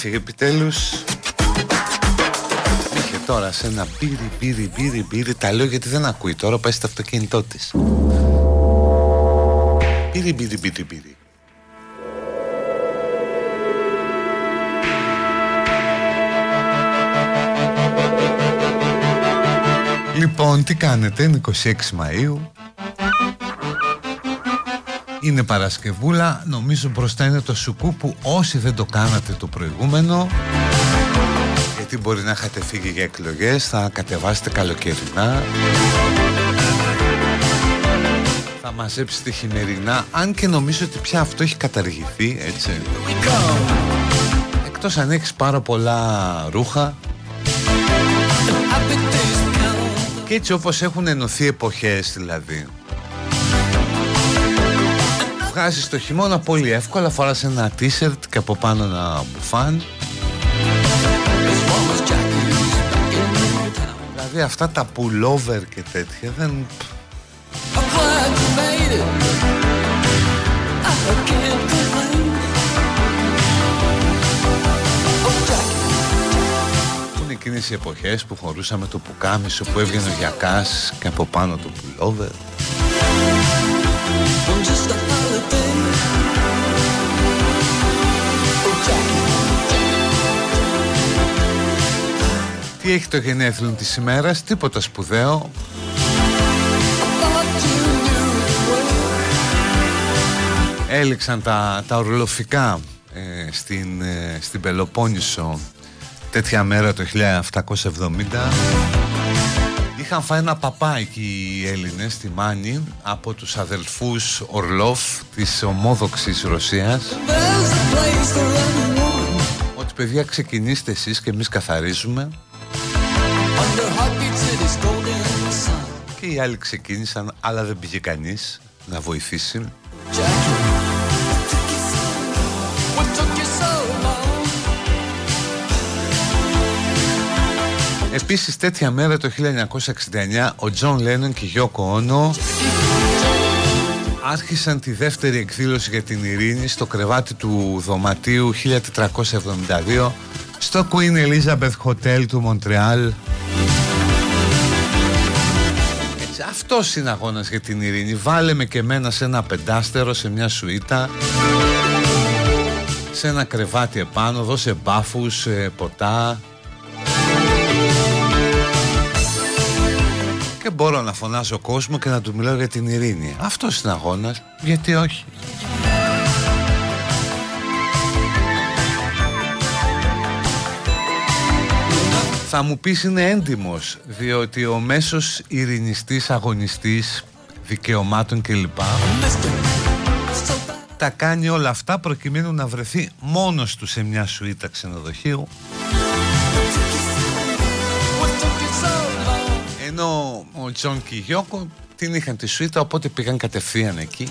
Έφυγε επιτέλους. Είχε τώρα σε ένα πύρι, πύρι, πύρι, πύρι Τα λέω γιατί δεν ακούει τώρα πάει στο αυτοκίνητό της. Πύρι, πύρι, πύρι, πύρι Λοιπόν, τι κάνετε, είναι 26 Μαΐου είναι Παρασκευούλα, νομίζω μπροστά είναι το σουκού που όσοι δεν το κάνατε το προηγούμενο γιατί μπορεί να είχατε φύγει για εκλογές, θα κατεβάσετε καλοκαιρινά. Θα μαζέψει τη χειμερινά αν και νομίζω ότι πια αυτό έχει καταργηθεί έτσι. Εκτός αν έχεις πάρα πολλά ρούχα. Και έτσι όπως έχουν ενωθεί εποχές δηλαδή Βγάζεις το χειμώνα πολύ εύκολα. Φοράς ένα t-shirt και από πάνω ένα μπουφάν. Δηλαδή αυτά τα pullover και τέτοια δεν... Είναι εκείνες οι εποχές που χωρούσαμε το πουκάμισο που έβγαινε ο γιακάς και από πάνω το pullover Τι έχει το γενέθλιο της ημέρας, τίποτα σπουδαίο. Έληξαν τα, τα ορλοφικά ε, στην, ε, στην Πελοπόννησο τέτοια μέρα το 1770 Είχαν φάει ένα παπάκι οι Έλληνες στη Μάνη από τους αδελφούς Ορλόφ της ομόδοξης Ρωσίας. Ότι παιδιά ξεκινήστε εσείς και εμείς καθαρίζουμε οι άλλοι ξεκίνησαν αλλά δεν πήγε κανείς να βοηθήσει. Επίσης τέτοια μέρα το 1969 ο Τζον Λένον και η Γιώκο Όνο άρχισαν τη δεύτερη εκδήλωση για την ειρήνη στο κρεβάτι του δωματίου 1472 στο Queen Elizabeth Hotel του Μοντρεάλ Αυτός είναι αγώνας για την ειρήνη. Βάλε με και εμένα σε ένα πεντάστερο Σε μια σουίτα Σε ένα κρεβάτι επάνω Δώσε μπάφους, ποτά. Και μπορώ να φωνάζω κόσμο Και να του μιλάω για την ειρήνη. Αυτός είναι αγώνας Γιατί όχι Θα μου πεις είναι έντιμος διότι ο μέσος ειρηνιστής, αγωνιστής, δικαιωμάτων κλπ. Τα κάνει όλα αυτά προκειμένου να βρεθεί μόνος του σε μια σουίτα ξενοδοχείου. Ενώ ο Τζον και η Γιώκο την είχαν τη σουίτα οπότε πήγαν κατευθείαν εκεί.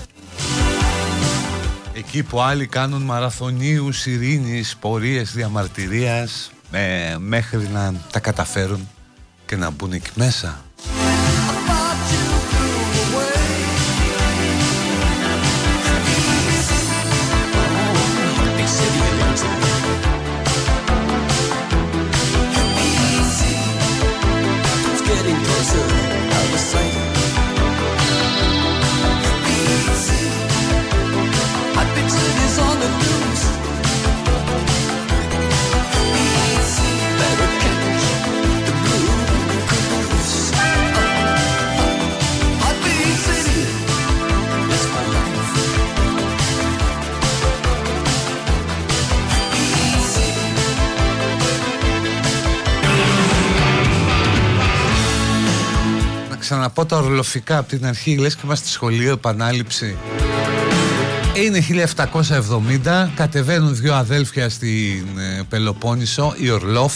Εκεί που άλλοι κάνουν μαραθωνίους ειρήνης, πορείες διαμαρτυρίας ε, μέχρι να τα καταφέρουν και να μπουν εκεί μέσα. Ξαναπώ τα ορλοφικά από την αρχή. Λες και είμαστε σχολείο επανάληψη. Είναι 1770 κατεβαίνουν δύο αδέλφια στην ε, Πελοπόννησο η Ορλόφ.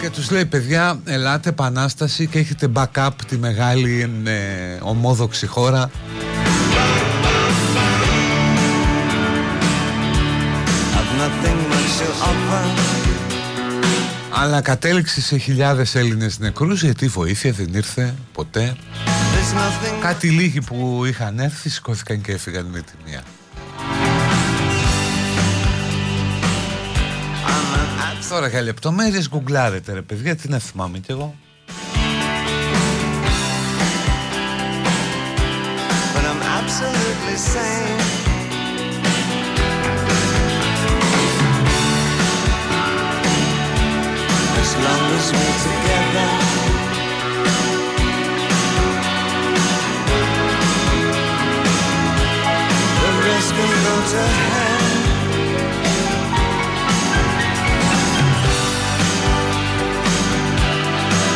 Και τους λέει παιδιά ελάτε επανάσταση και έχετε backup τη μεγάλη ε, ομόδοξη χώρα αλλά κατέληξε σε χιλιάδες Έλληνες νεκρούς γιατί η βοήθεια δεν ήρθε ποτέ. Κάτι λίγοι που είχαν έρθει σηκώθηκαν και έφυγαν με τη μία. Τώρα για λεπτομέρειες γκουγκλάρετε ρε παιδιά τι να θυμάμαι κι εγώ. But I'm absolutely sane long as we're together. The rest can go to hell.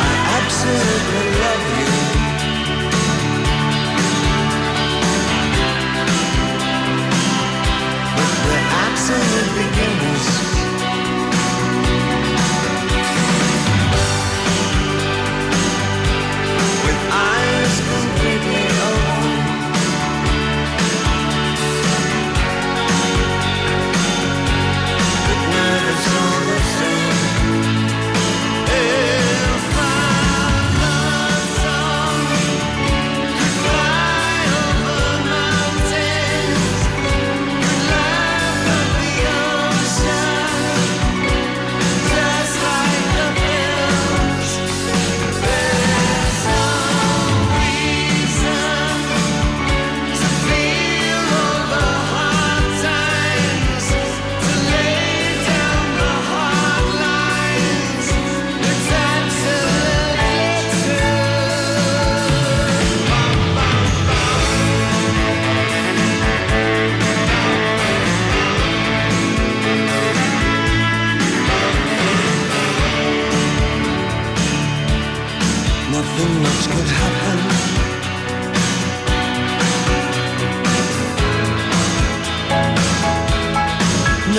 I absolutely love you. But we're absolute beginners.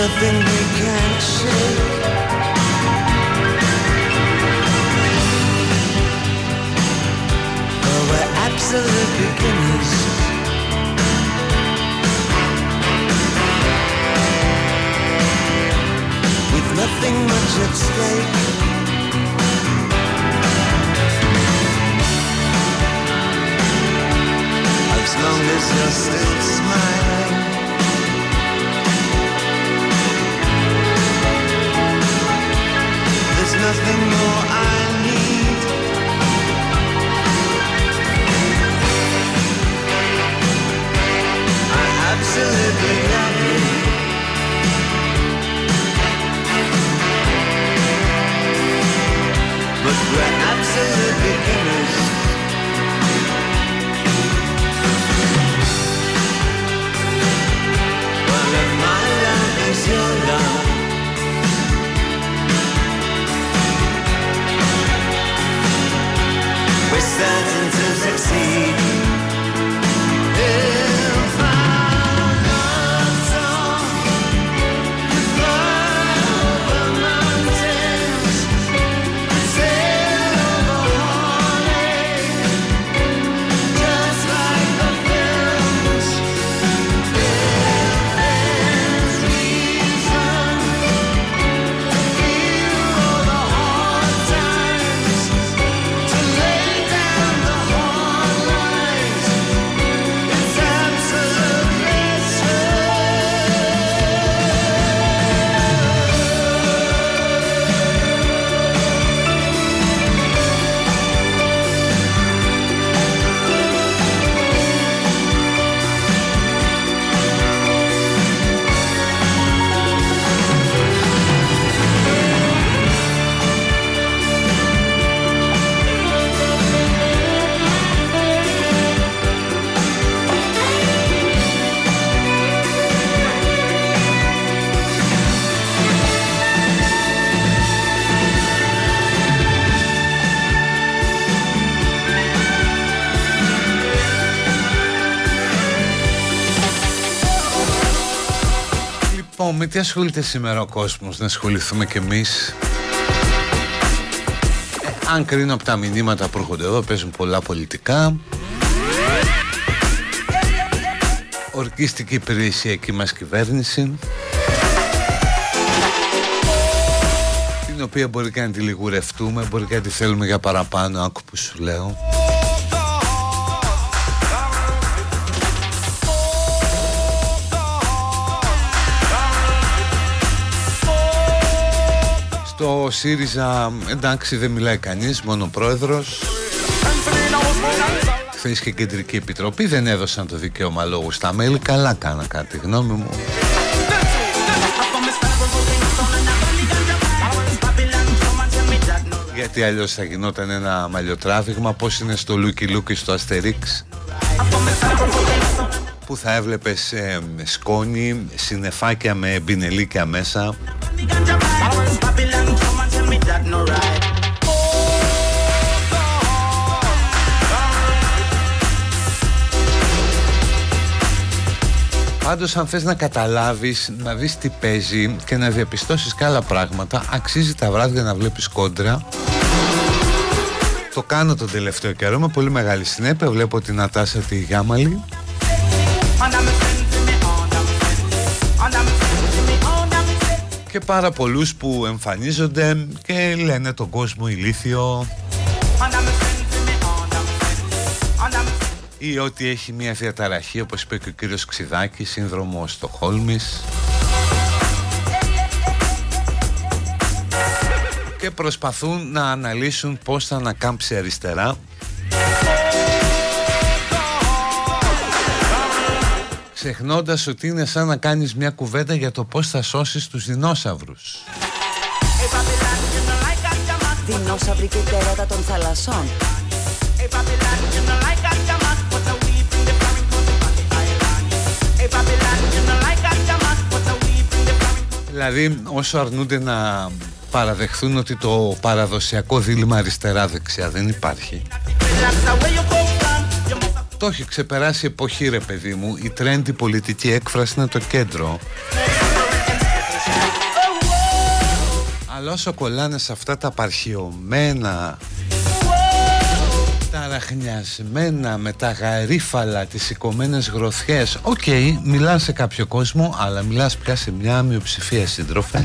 nothing we can't shake. But we're absolute beginners. With nothing much at stake. As long as you're still smiling. Με τι ασχολείται σήμερα ο κόσμος Να ασχοληθούμε κι εμείς; Ε, Αν κρίνω από τα μηνύματα που έρχονται εδώ Παίζουν πολλά πολιτικά. Ορκίστηκε η υπηρεσιακή μας κυβέρνηση. Την οποία μπορεί και να τη λιγουρευτούμε Μπορεί και να τη θέλουμε για παραπάνω Άκου που σου λέω Στο ΣΥΡΙΖΑ εντάξει δεν μιλάει κανείς, μόνο ο πρόεδρος. Χθες και κεντρική επιτροπή δεν έδωσαν το δικαίωμα λόγου στα μέλη Καλά κάνανε κατά τη γνώμη μου. Γιατί αλλιώς θα γινόταν ένα μαλλιοτράβηγμα Πώς είναι στο Λούκι Λουκ στο Αστερίξ Που θα έβλεπες ε, σκόνη, συνεφάκια με μπινελίκια μέσα Πάντως αν θες να καταλάβεις, να δεις τι παίζει και να διαπιστώσεις και άλλα πράγματα Αξίζει τα βράδια να βλέπεις κόντρα. Το κάνω τον τελευταίο καιρό με πολύ μεγάλη συνέπεια. Βλέπω την Ατάσα τη Γάμαλη και πάρα πολλούς που εμφανίζονται και λένε τον κόσμο ηλίθιο. Ή ότι έχει μια διαταραχή όπως είπε και ο κύριος Ξιδάκη σύνδρομο Στοχόλμης. Και προσπαθούν να αναλύσουν πώς θα ανακάμψει αριστερά ξεχνώντας ότι είναι σαν να κάνεις μια κουβέντα για το πώς θα σώσεις τους δεινόσαυρους. Δεινόσαυροι και τέρατα των θαλασσών. Δηλαδή όσο αρνούνται να παραδεχθούν ότι το παραδοσιακό δίλημα αριστερά-δεξιά δεν υπάρχει το έχει ξεπεράσει εποχή ρε παιδί μου. Η τρέντη πολιτική έκφραση είναι το κέντρο. Αλλά όσο κολλάνε σε αυτά τα απαρχαιωμένα τα αραχνιασμένα με τα γαρίφαλα, τις σηκωμένες γροθιές. Ok, okay, μιλάς σε κάποιο κόσμο, αλλά μιλάς πια σε μια μειοψηφία σύντροφε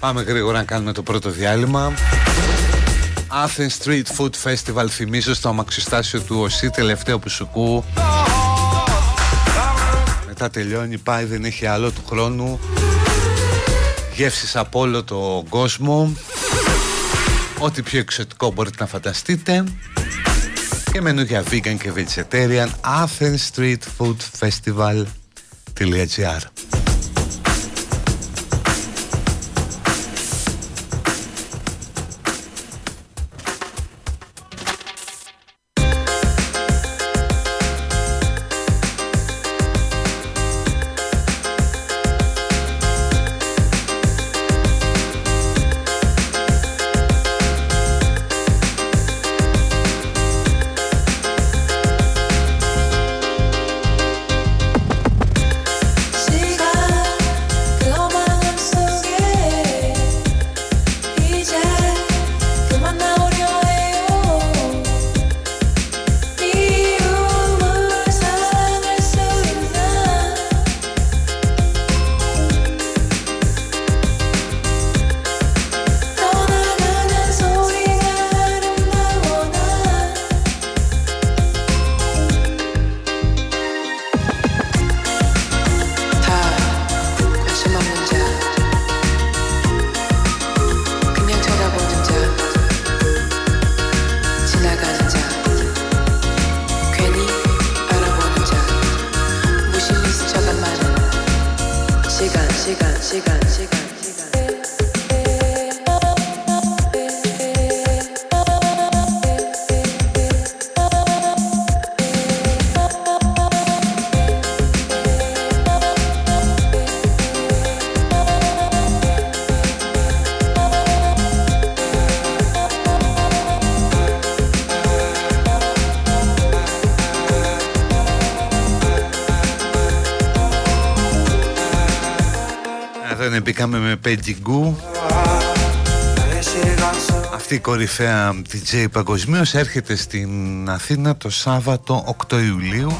Πάμε γρήγορα να κάνουμε το πρώτο διάλειμμα. Athens Street Food Festival θυμίζω στο αμαξιστάσιο του ΟΣΥ τελευταίο που σου κού Μετά τελειώνει πάει δεν έχει άλλο του χρόνου. Γεύσεις από όλο το κόσμο. Ό,τι πιο εξωτικό μπορείτε να φανταστείτε. Και μενού για vegan και vegetarian Athens Street Food Festival.gr Πεντιγκού Αυτή η κορυφαία DJ παγκοσμίως έρχεται στην Αθήνα το Σάββατο 8 Ιουλίου.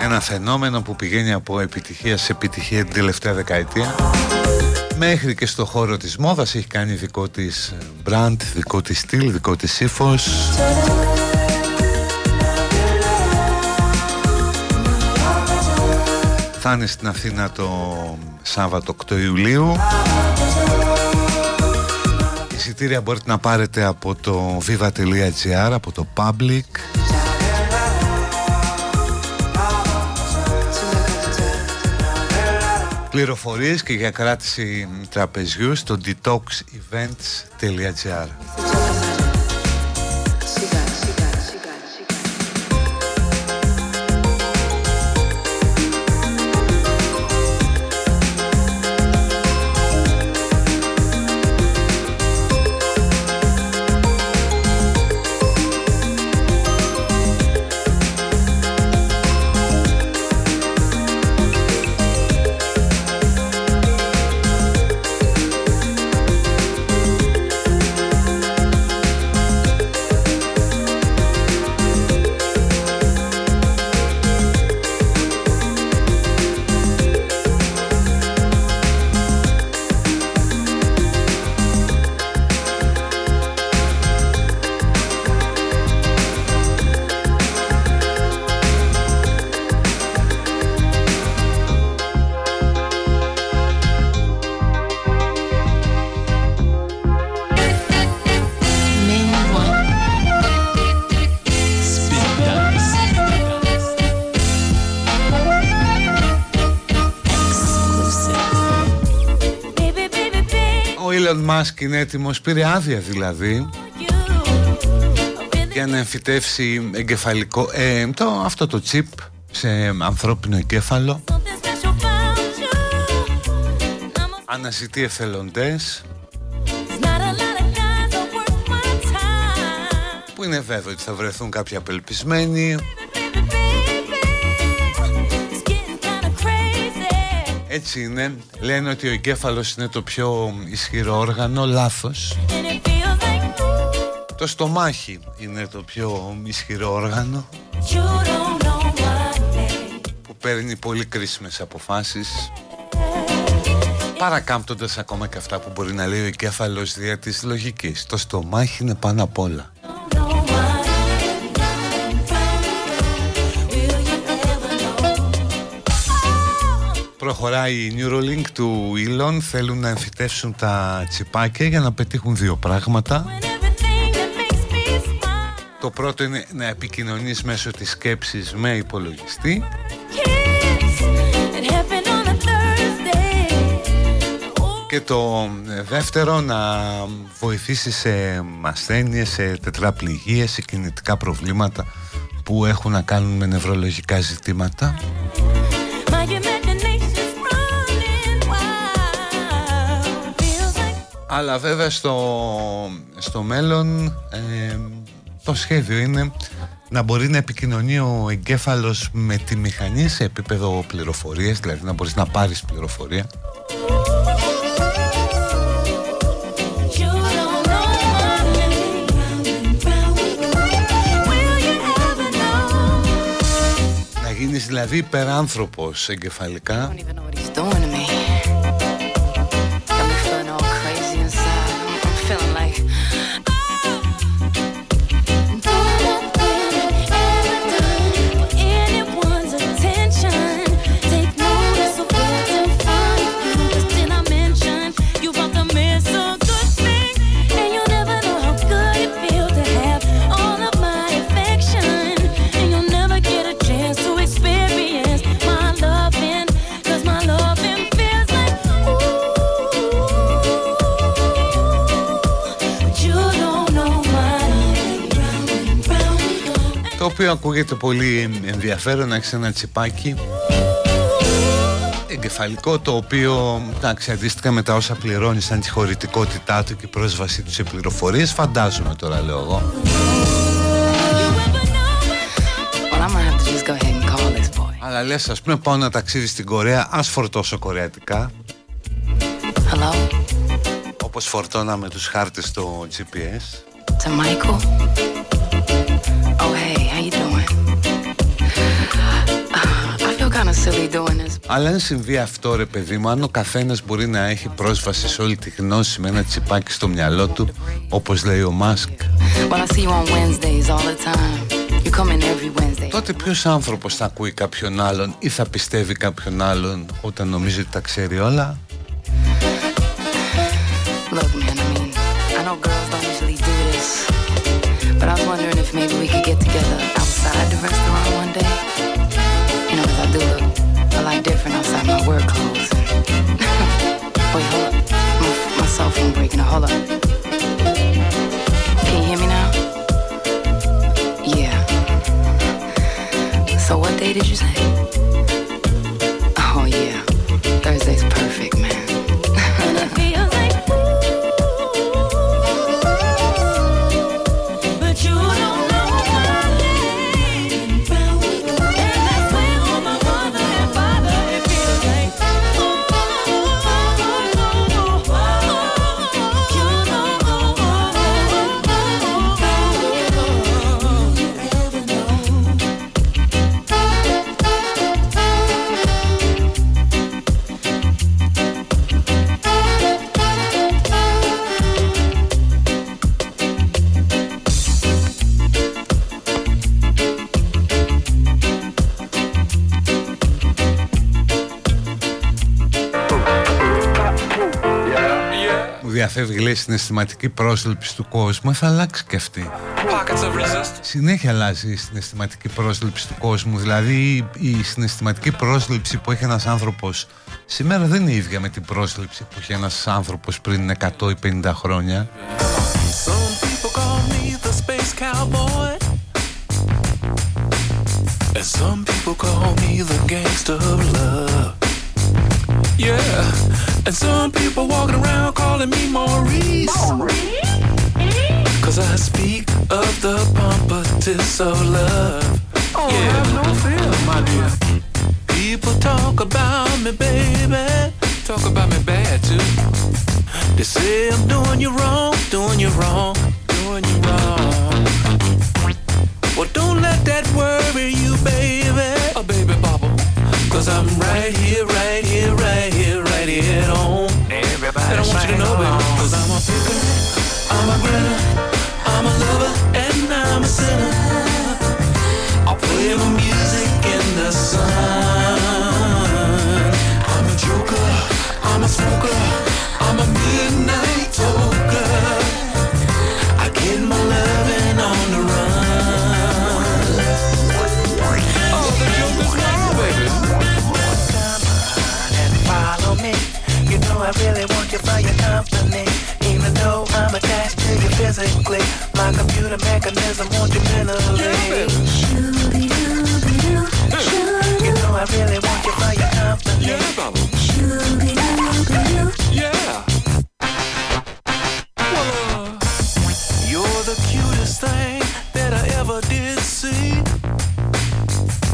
Ένα φαινόμενο που πηγαίνει από επιτυχία σε επιτυχία την τελευταία δεκαετία Μέχρι και στο χώρο της μόδας έχει κάνει δικό της brand, δικό της στυλ, δικό της ύφος. Θα είναι στην Αθήνα το Σάββατο 8 Ιουλίου. Εισιτήρια μπορείτε να πάρετε από το viva.gr, από το public Πληροφορίες και για κράτηση τραπεζιού στο detoxevents.gr Μάσκ είναι έτοιμος, πήρε άδεια δηλαδή για να εμφυτεύσει εγκεφαλικό ε, το, αυτό το τσίπ σε ανθρώπινο εγκέφαλο. Αναζητεί εθελοντές που είναι βέβαιο ότι θα βρεθούν κάποιοι απελπισμένοι Έτσι είναι, λένε ότι ο εγκέφαλος είναι το πιο ισχυρό όργανο, λάθος. Το στομάχι είναι το πιο ισχυρό όργανο Που παίρνει πολύ κρίσιμες αποφάσεις Παρακάμπτοντας ακόμα και αυτά που μπορεί να λέει ο εγκέφαλος δια της λογικής. Το στομάχι είναι πάνω απ' όλα Προχωράει η Neuralink του Elon. Θέλουν να εμφυτεύσουν τα τσιπάκια για να πετύχουν δύο πράγματα. Το πρώτο είναι να επικοινωνείς μέσω της σκέψης με υπολογιστή. Και το δεύτερο να βοηθήσεις σε ασθένειες, σε τετραπληγίες, σε κινητικά προβλήματα που έχουν να κάνουν με νευρολογικά ζητήματα Αλλά βέβαια στο, στο μέλλον ε, το σχέδιο είναι να μπορεί να επικοινωνεί ο εγκέφαλος με τη μηχανή σε επίπεδο πληροφορίας, δηλαδή να μπορείς να πάρεις πληροφορία. Να γίνεις δηλαδή υπεράνθρωπος εγκεφαλικά οποίο ακούγεται πολύ ενδιαφέρον να έχεις ένα τσιπάκι εγκεφαλικό το οποίο εντάξει αντίστοιχα με τα όσα πληρώνεις σαν τη χωρητικότητά του και η πρόσβασή του σε πληροφορίες φαντάζομαι τώρα λέω εγώ. Αλλά λες ας πούμε πάω να ταξίδι στην Κορέα ας φορτώσω κορεατικά. Hello; Όπως φορτώναμε τους χάρτες στο GPS To Michael Oh hey Αλλά αν συμβεί αυτό ρε παιδί μου, αν ο καθένας μπορεί να έχει πρόσβαση σε όλη τη γνώση με ένα τσιπάκι στο μυαλό του, όπως λέει ο Μάσκ. Τότε ποιος άνθρωπος θα ακούει κάποιον άλλον ή θα πιστεύει κάποιον άλλον όταν νομίζει ότι τα ξέρει όλα; Look man, I mean, I know girls don't usually do this, but I was wondering if maybe we could get together outside the restaurant one day. You know, I do look a lot different outside my work clothes. Wait, hold up. My, my cell phone breaking. Hold up. Can you hear me now? Yeah. So what day did you say? Λέει συναισθηματική πρόσληψη του κόσμου θα αλλάξει και αυτή συνέχεια αλλάζει η συναισθηματική πρόσληψη του κόσμου δηλαδή η συναισθηματική πρόσληψη που έχει ένας άνθρωπος σήμερα δεν είναι ίδια με την πρόσληψη που έχει ένας άνθρωπος πριν 100 ή 50 χρόνια people call me the space cowboy. And some people call me the gangster of love. Yeah, and some people walking around calling me Maurice. Cause I speak of the pompatus of love. Oh, yeah. have no fear, my dear. People talk about me, baby. Talk about me bad too. They say I'm doing you wrong, doing you wrong, doing you wrong. Well, don't let that worry you, baby. Oh, baby bubble. Cause I'm right here, right here, right at home. Everybody and I want you to know, baby. Cause I'm a picker, I'm a grinner, I'm a lover, and I'm a sinner. I'll play my music in the sun. I'm a joker, I'm a smoker, I'm a midnight toker. I really want you for your company. Even though I'm attached to you physically, my computer mechanism wants you mentally. You know I really want you for your company. Yeah, bubble. Yeah. Uh, you're the cutest thing that I ever did see.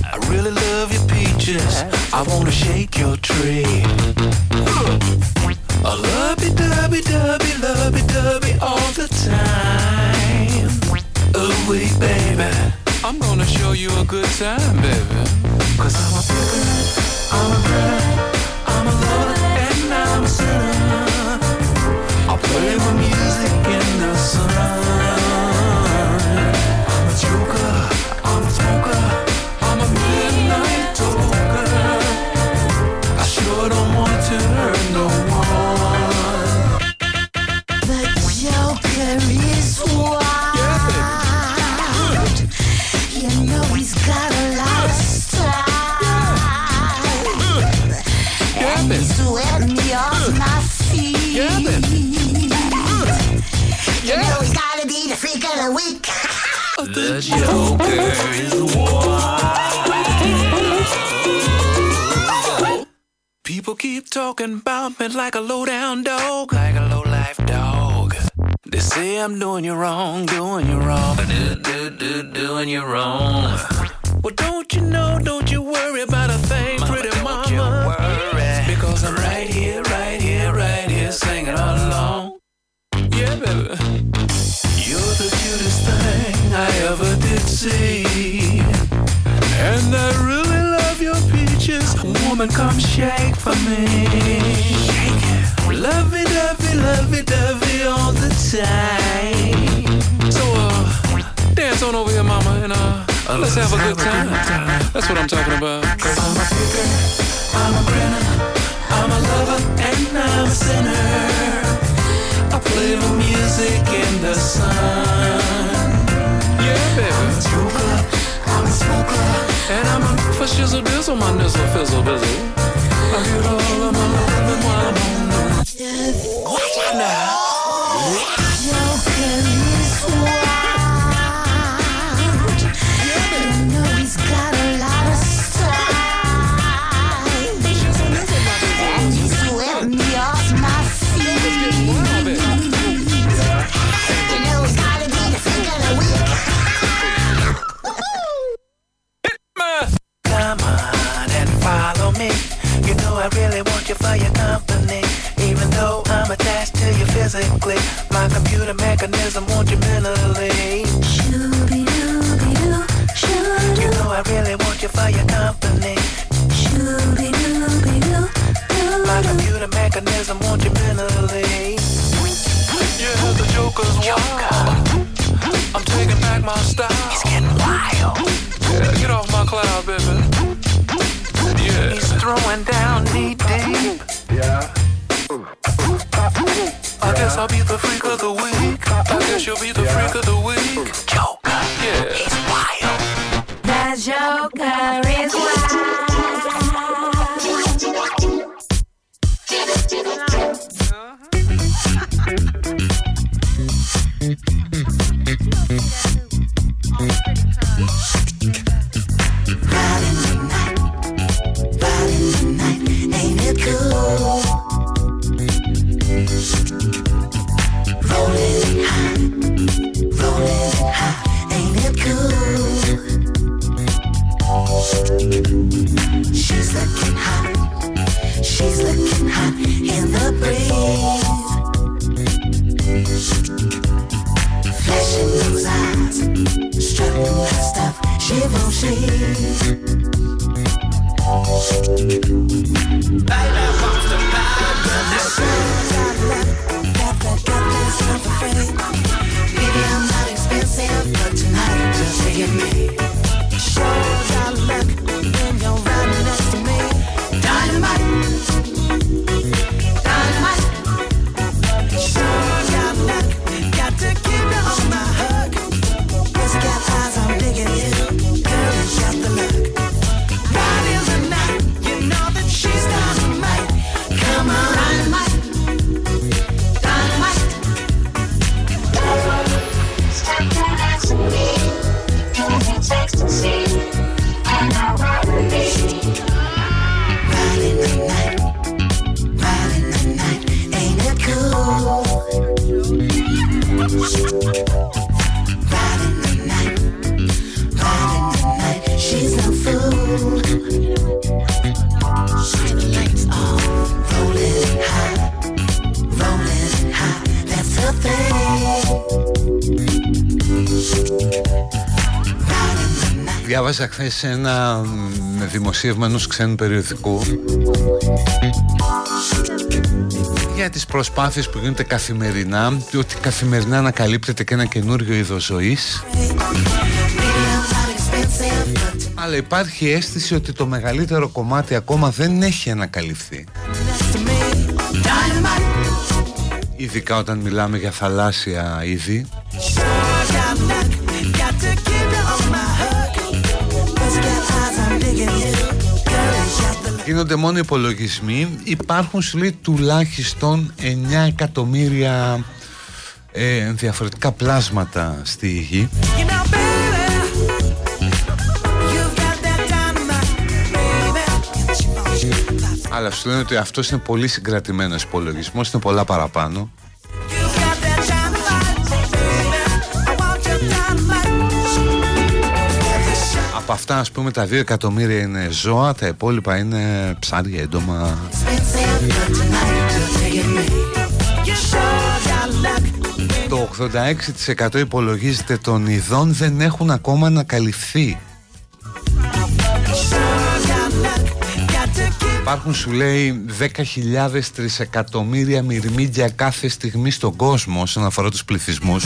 I really love your peaches. I wanna shake your tree. A lovey dovey dovey lovey dovey all the time. Oh wait, baby. I'm gonna show you a good time, baby. Cause I'm a picker, I'm a grinner, I'm a lover, and I'm a sinner. I'll play my music in the sun. Is wild. People keep talking about me like a low down dog. Like a low life dog. They say I'm doing you wrong, doing you wrong. Do, do, do, doing you wrong. Well, don't you know, don't you worry about a thing, pretty mama. Because I'm right here, right here, right here, singing all along. Yeah, baby. I ever did see. And I really love your peaches. Woman, come shake for me. Shake it. Lovey dovey, lovey dovey all the time. So, uh, dance on over here, mama, and uh, let's have a good time. That's what I'm talking about. Shizzle dizzle, my nizzle fizzle bizzle. I get all of my loving while I'm Διάβαζα χθες ένα δημοσίευμα ενός ξένου περιοδικού για τις προσπάθειες που γίνονται καθημερινά ότι καθημερινά ανακαλύπτεται και ένα καινούριο είδος ζωής. Αλλά υπάρχει αίσθηση ότι το μεγαλύτερο κομμάτι ακόμα δεν έχει ανακαλυφθεί. Ειδικά όταν μιλάμε για θαλάσσια είδη Γίνονται μόνο υπολογισμοί. Υπάρχουν σου λέει τουλάχιστον 9 εκατομμύρια ε, διαφορετικά πλάσματα στη γη. Αλλά σου λένε ότι αυτός είναι πολύ συγκρατημένος υπολογισμός, είναι πολλά παραπάνω. Από αυτά ας πούμε τα 2 εκατομμύρια είναι ζώα, τα υπόλοιπα είναι ψάρια, έντομα. Το 86% υπολογίζεται των ειδών δεν έχουν ακόμα ανακαλυφθεί. Υπάρχουν σου λέει 10.000 τρισεκατομμύρια μυρμήγκια κάθε στιγμή στον κόσμο όσον αφορά τους πληθυσμούς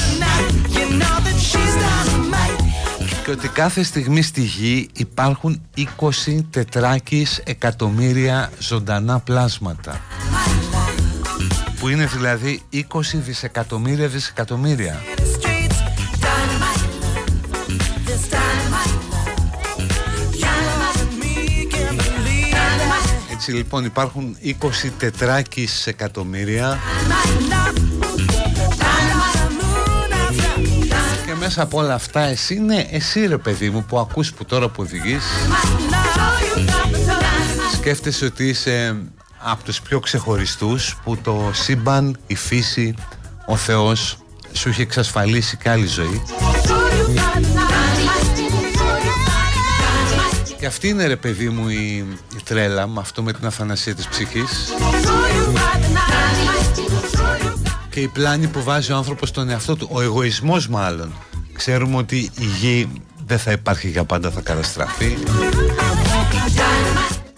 και ότι κάθε στιγμή στη γη υπάρχουν 20 τετράκις εκατομμύρια ζωντανά πλάσματα. Που είναι δηλαδή 20 δισεκατομμύρια δισεκατομμύρια. Έτσι λοιπόν υπάρχουν 20 τετράκις εκατομμύρια μέσα από όλα αυτά εσύ είναι εσύ ρε παιδί μου που ακούς που τώρα που οδηγείς Σκέφτεσαι ότι είσαι από τους πιο ξεχωριστούς που το σύμπαν, η φύση, ο Θεός σου έχει εξασφαλίσει και άλλη ζωή και αυτή είναι ρε παιδί μου η, η τρέλα με αυτό με την αφανασία της ψυχής και η πλάνη που βάζει ο άνθρωπος στον εαυτό του, ο εγωισμός μάλλον. Ξέρουμε ότι η γη δεν θα υπάρχει για πάντα, θα καταστραφεί.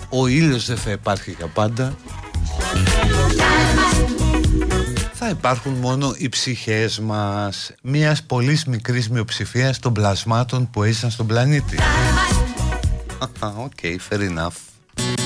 Ο ήλιος δεν θα υπάρχει για πάντα. Θα υπάρχουν μόνο οι ψυχές μας μιας πολύ μικρής μειοψηφίας των πλασμάτων που έζησαν στον πλανήτη. okay, fair enough.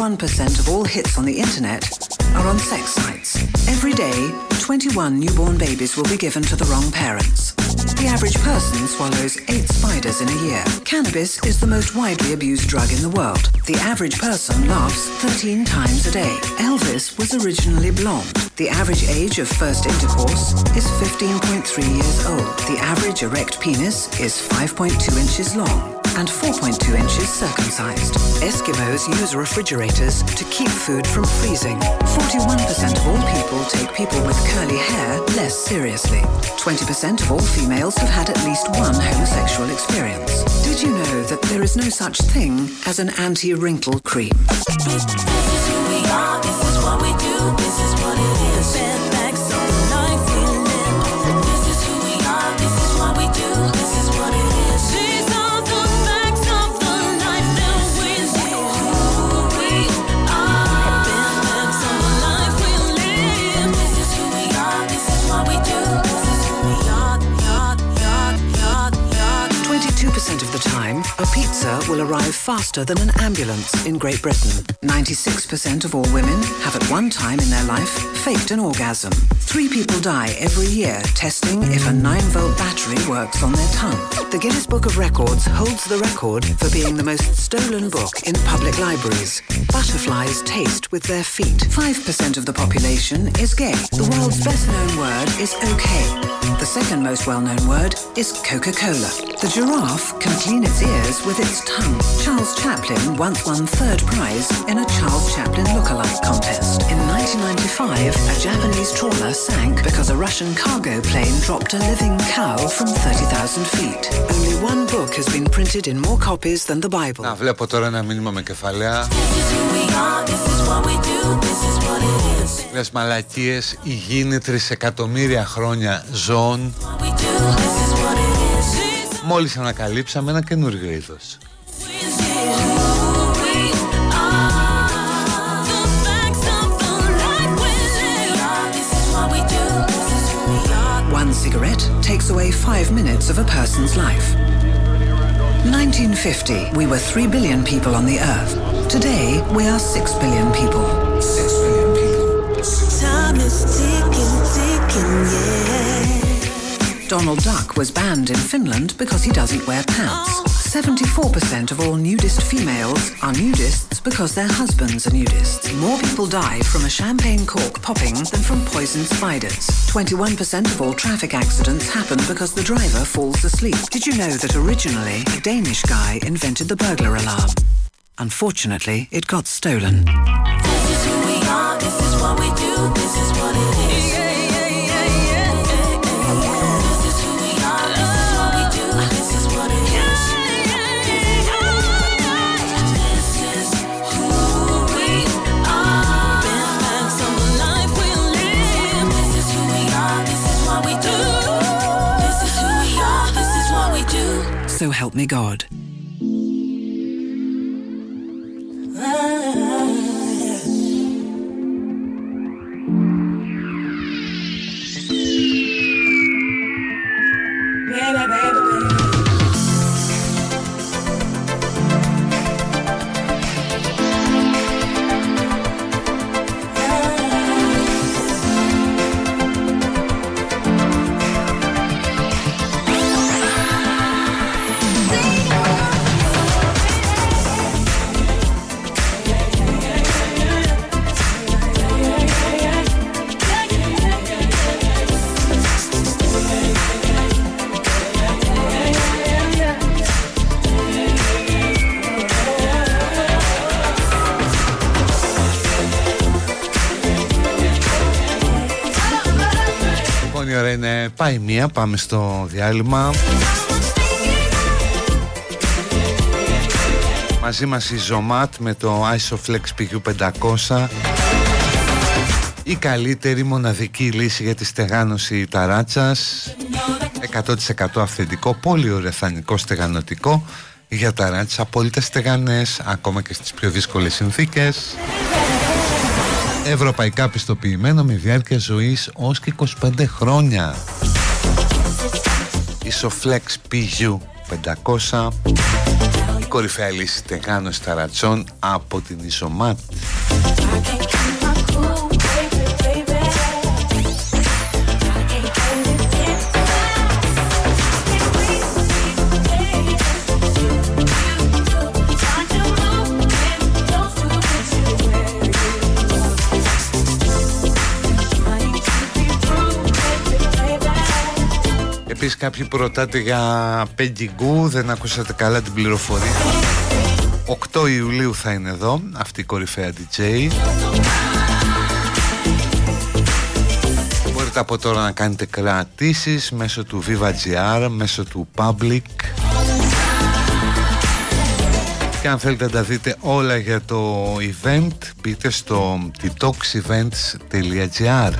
61% of all hits on the internet are on sex sites? Every day, 21 newborn babies will be given to the wrong parents. The average person swallows eight spiders in a year. Cannabis is the most widely abused drug in the world. The average person laughs 13 times a day. Elvis was originally blonde. The average age of first intercourse is 15.3 years old. The average erect penis is 5.2 inches long and 4.2 inches circumcised. Eskimos use refrigerators to keep food from freezing. 41% of all people take people with curly hair less seriously. 20% of all females have had at least one homosexual experience. Did you know that there is no such thing as an anti-wrinkle cream? so will arrive faster than an ambulance in Great Britain. 96% of all women have at one time in their life faked an orgasm. Three people die every year testing if a 9 volt battery works on their tongue. The Guinness Book of Records holds the record for being the most stolen book in public libraries. Butterflies taste with their feet. 5% of the population is gay. The world's best known word is okay. The second most well known word is Coca Cola. The giraffe can clean its ears with its tongue. Charles Chaplin once won third prize in a Charles Chaplin lookalike contest. In 1995, a Japanese trawler sank because a Russian cargo plane dropped a living cow from 30,000 feet. Only one book has been printed in more copies than the Bible. Να βλέπω τώρα ένα μήνυμα με κεφαλαία. Λες μαλακίες, η γη είναι τρισεκατομμύρια χρόνια ζώων. Μόλις ανακαλύψαμε ένα καινούριο είδος. Five minutes of a person's life. 1950, we were 3 billion people on the earth. Today, we are 6 billion people. 6 billion people. Time is ticking, ticking, yeah. Donald Duck was banned in Finland because he doesn't wear pants. 74% of all nudist females are nudists because their husbands are nudists. More people die from a champagne cork popping than from poisoned spiders. 21% of all traffic accidents happen because the driver falls asleep. Did you know that originally a Danish guy invented the burglar alarm? Unfortunately, it got stolen. So help me God. Πάει μία, πάμε στο διάλειμμα. Μαζί μας η Zomat με το Isoflex PQ500 η καλύτερη μοναδική λύση για τη στεγάνωση ταράτσας. 100% αυθεντικό, πολυορεθανικό στεγανοτικό. Για ταράτσες απόλυτα στεγανές ακόμα και στις πιο δύσκολες συνθήκες ευρωπαϊκά πιστοποιημένο με διάρκεια ζωής ως και 25 χρόνια. Isoflex PU 500 η κορυφαία λύση στεγάνωση ταρατσών από την Isomat Επίσης κάποιοι που ρωτάτε για Πεντιγκού Δεν ακούσατε καλά την πληροφορία. 8 Ιουλίου θα είναι εδώ Αυτή η κορυφαία DJ Μπορείτε από τώρα να κάνετε κρατήσεις Μέσω του Viva.gr Μέσω του Public. Και αν θέλετε να τα δείτε όλα για το event μπείτε στο titoxevents.gr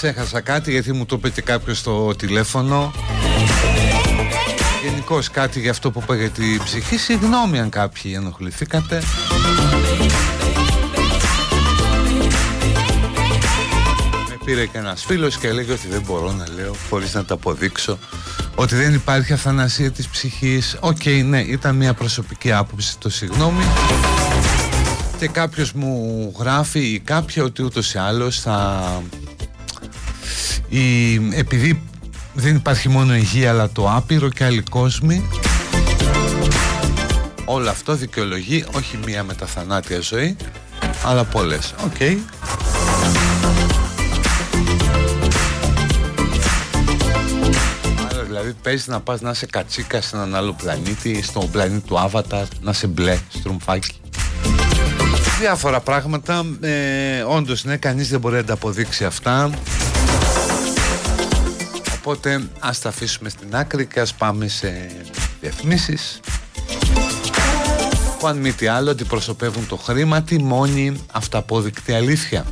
ξέχασα κάτι γιατί μου το είπε και κάποιος στο τηλέφωνο. Γενικώς κάτι για αυτό που είπα για την ψυχή. Συγγνώμη αν κάποιοι ενοχληθήκατε. Με πήρε και ένας φίλος και έλεγε ότι δεν μπορώ να λέω Χωρίς να το αποδείξω Ότι δεν υπάρχει αθανασία της ψυχής. Οκ ναι ήταν μια προσωπική άποψη το συγγνώμη. Και κάποιος μου γράφει ή κάποια ότι ούτως ή άλλως θα... Η... επειδή δεν υπάρχει μόνο η Γη αλλά το άπειρο και άλλοι κόσμοι όλο αυτό δικαιολογεί όχι μία μεταθανάτια ζωή αλλά πολλές. Ok. Okay. δηλαδή παίζει να πας να είσαι κατσίκα σε έναν άλλο πλανήτη, στον πλανήτη του Avatar, να είσαι μπλε, στρουμφάκι διάφορα πράγματα. Ε, Όντως, ναι, κανείς δεν μπορεί να τα αποδείξει αυτά. Οπότε ας τα αφήσουμε στην άκρη και ας πάμε σε διαφημίσεις που αν μη τι άλλο αντιπροσωπεύουν το χρήμα τη μόνη αυταπόδεικτη αλήθεια.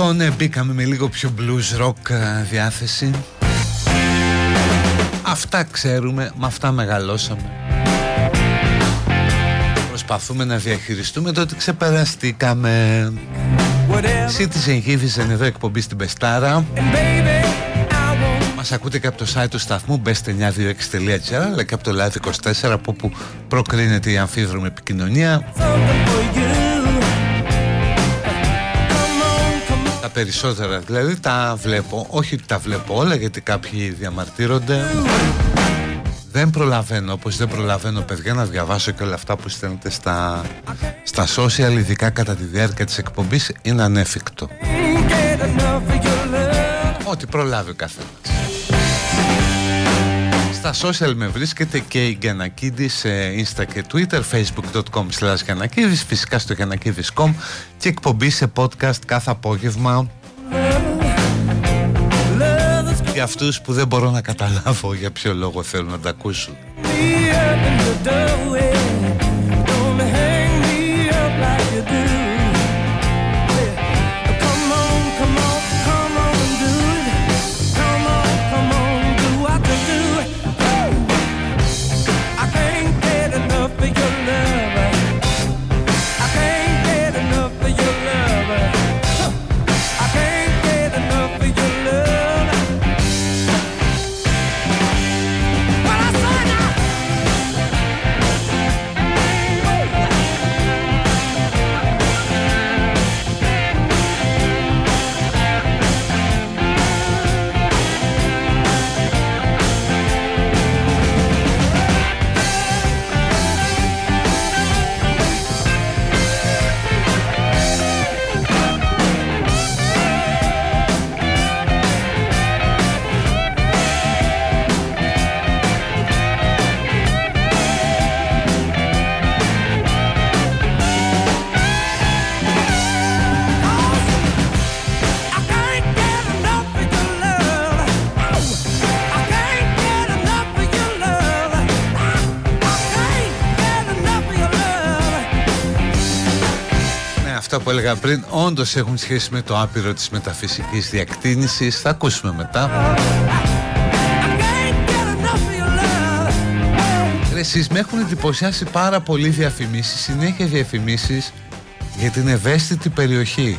Λοιπόν, ε, μπήκαμε με λίγο πιο blues rock ε, διάθεση. Αυτά ξέρουμε, με αυτά μεγαλώσαμε. Προσπαθούμε να διαχειριστούμε το ότι ξεπεραστήκαμε. Citizen Citizen εδώ εκπομπή στην Πεστάρα. Μας ακούτε και από το site του σταθμού best926.gr αλλά και από το Live24 από όπου προκρίνεται η αμφίδρομη επικοινωνία. Τα περισσότερα δηλαδή τα βλέπω, όχι ότι τα βλέπω όλα γιατί κάποιοι διαμαρτύρονται. Δεν προλαβαίνω, όπως δεν προλαβαίνω παιδιά να διαβάσω και όλα αυτά που στέλνετε στα, στα social, ειδικά κατά τη διάρκεια της εκπομπής, είναι ανέφικτο. Ό,τι προλάβει ο καθένας. Στα social με βρίσκεται και η Γιανακίδη σε Insta και Twitter, facebook.com slash φυσικά στο Γιανακίδης.com και εκπομπή σε podcast κάθε απόγευμα για αυτούς που δεν μπορώ να καταλάβω για ποιο λόγο θέλουν να τα ακούσουν. Που έλεγα πριν όντως έχουν σχέση με το άπειρο της μεταφυσικής διακτήνησης θα ακούσουμε μετά. Εσείς με έχουν εντυπωσιάσει πάρα πολύ διαφημίσεις συνέχεια διαφημίσεις για την ευαίσθητη περιοχή.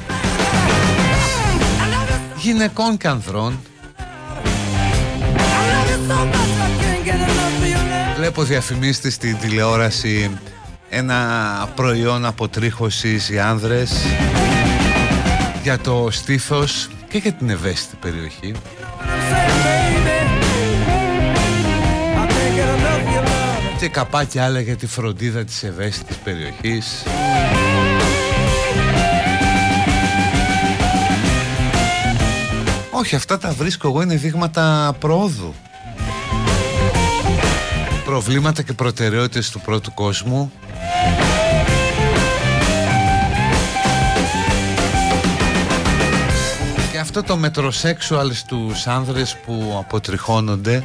Γυναικών και ανδρών. Βλέπω διαφημίσεις στην τηλεόραση ένα προϊόν αποτρίχωσης για άνδρες για το στήθος και για την ευαίσθητη περιοχή. Και καπάκια άλλα για τη φροντίδα της ευαίσθητης περιοχής. Όχι αυτά τα βρίσκω εγώ είναι δείγματα πρόοδου Προβλήματα και προτεραιότητες του πρώτου κόσμου αυτό το μετροσέξουαλς στους άνδρες που αποτριχώνονται.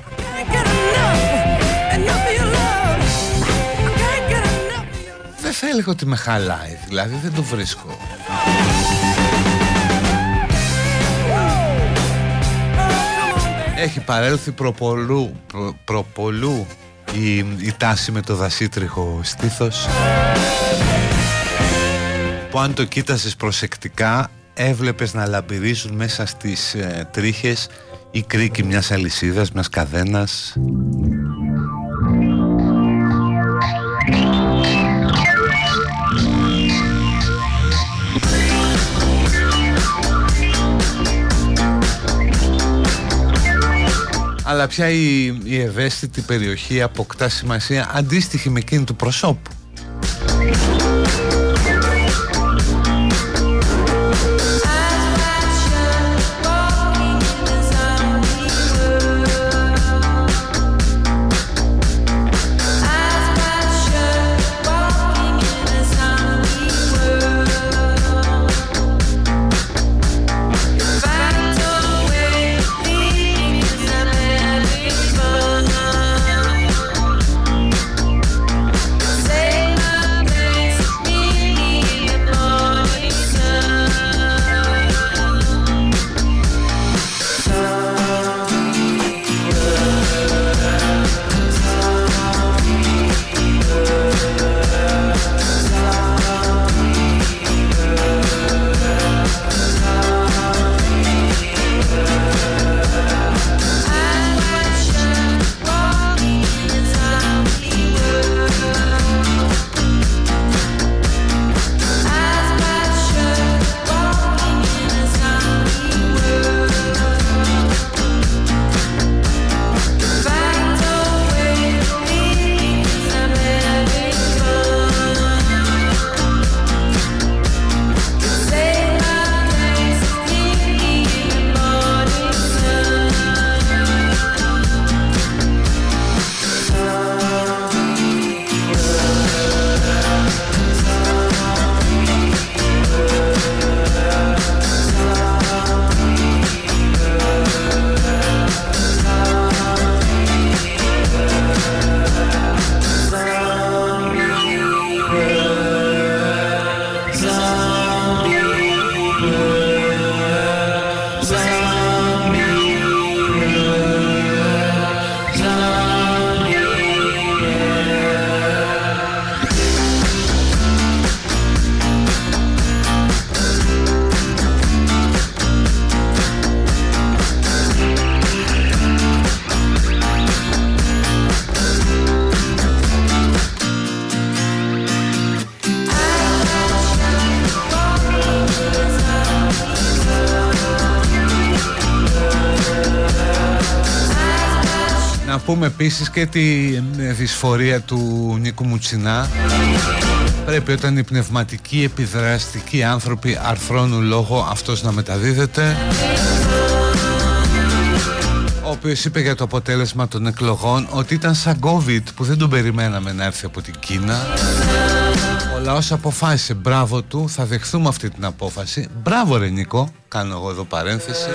Δεν θα έλεγα ότι με χαλάει Δηλαδή δεν το βρίσκω. Έχει παρέλθει προπολού, προ, προπολού η, η τάση με το δασίτριχο στήθος που αν το κοίτασες προσεκτικά έβλεπες να λαμπυρίζουν μέσα στις ε, τρίχες η κρίκη μιας αλυσίδας, μιας καδένας. Αλλά πια η, η ευαίσθητη περιοχή αποκτά σημασία αντίστοιχη με εκείνη του προσώπου επίσης και τη ε, δυσφορία του Νίκου Μουτσινά. Πρέπει όταν οι πνευματικοί επιδραστικοί άνθρωποι αρθρώνουν λόγο αυτός να μεταδίδεται. Ο οποίος είπε για το αποτέλεσμα των εκλογών ότι ήταν σαν COVID που δεν τον περιμέναμε να έρθει από την Κίνα. Ο λαός αποφάσισε μπράβο του θα δεχθούμε αυτή την απόφαση. Μπράβο ρε Νίκο κάνω εγώ εδώ παρένθεση.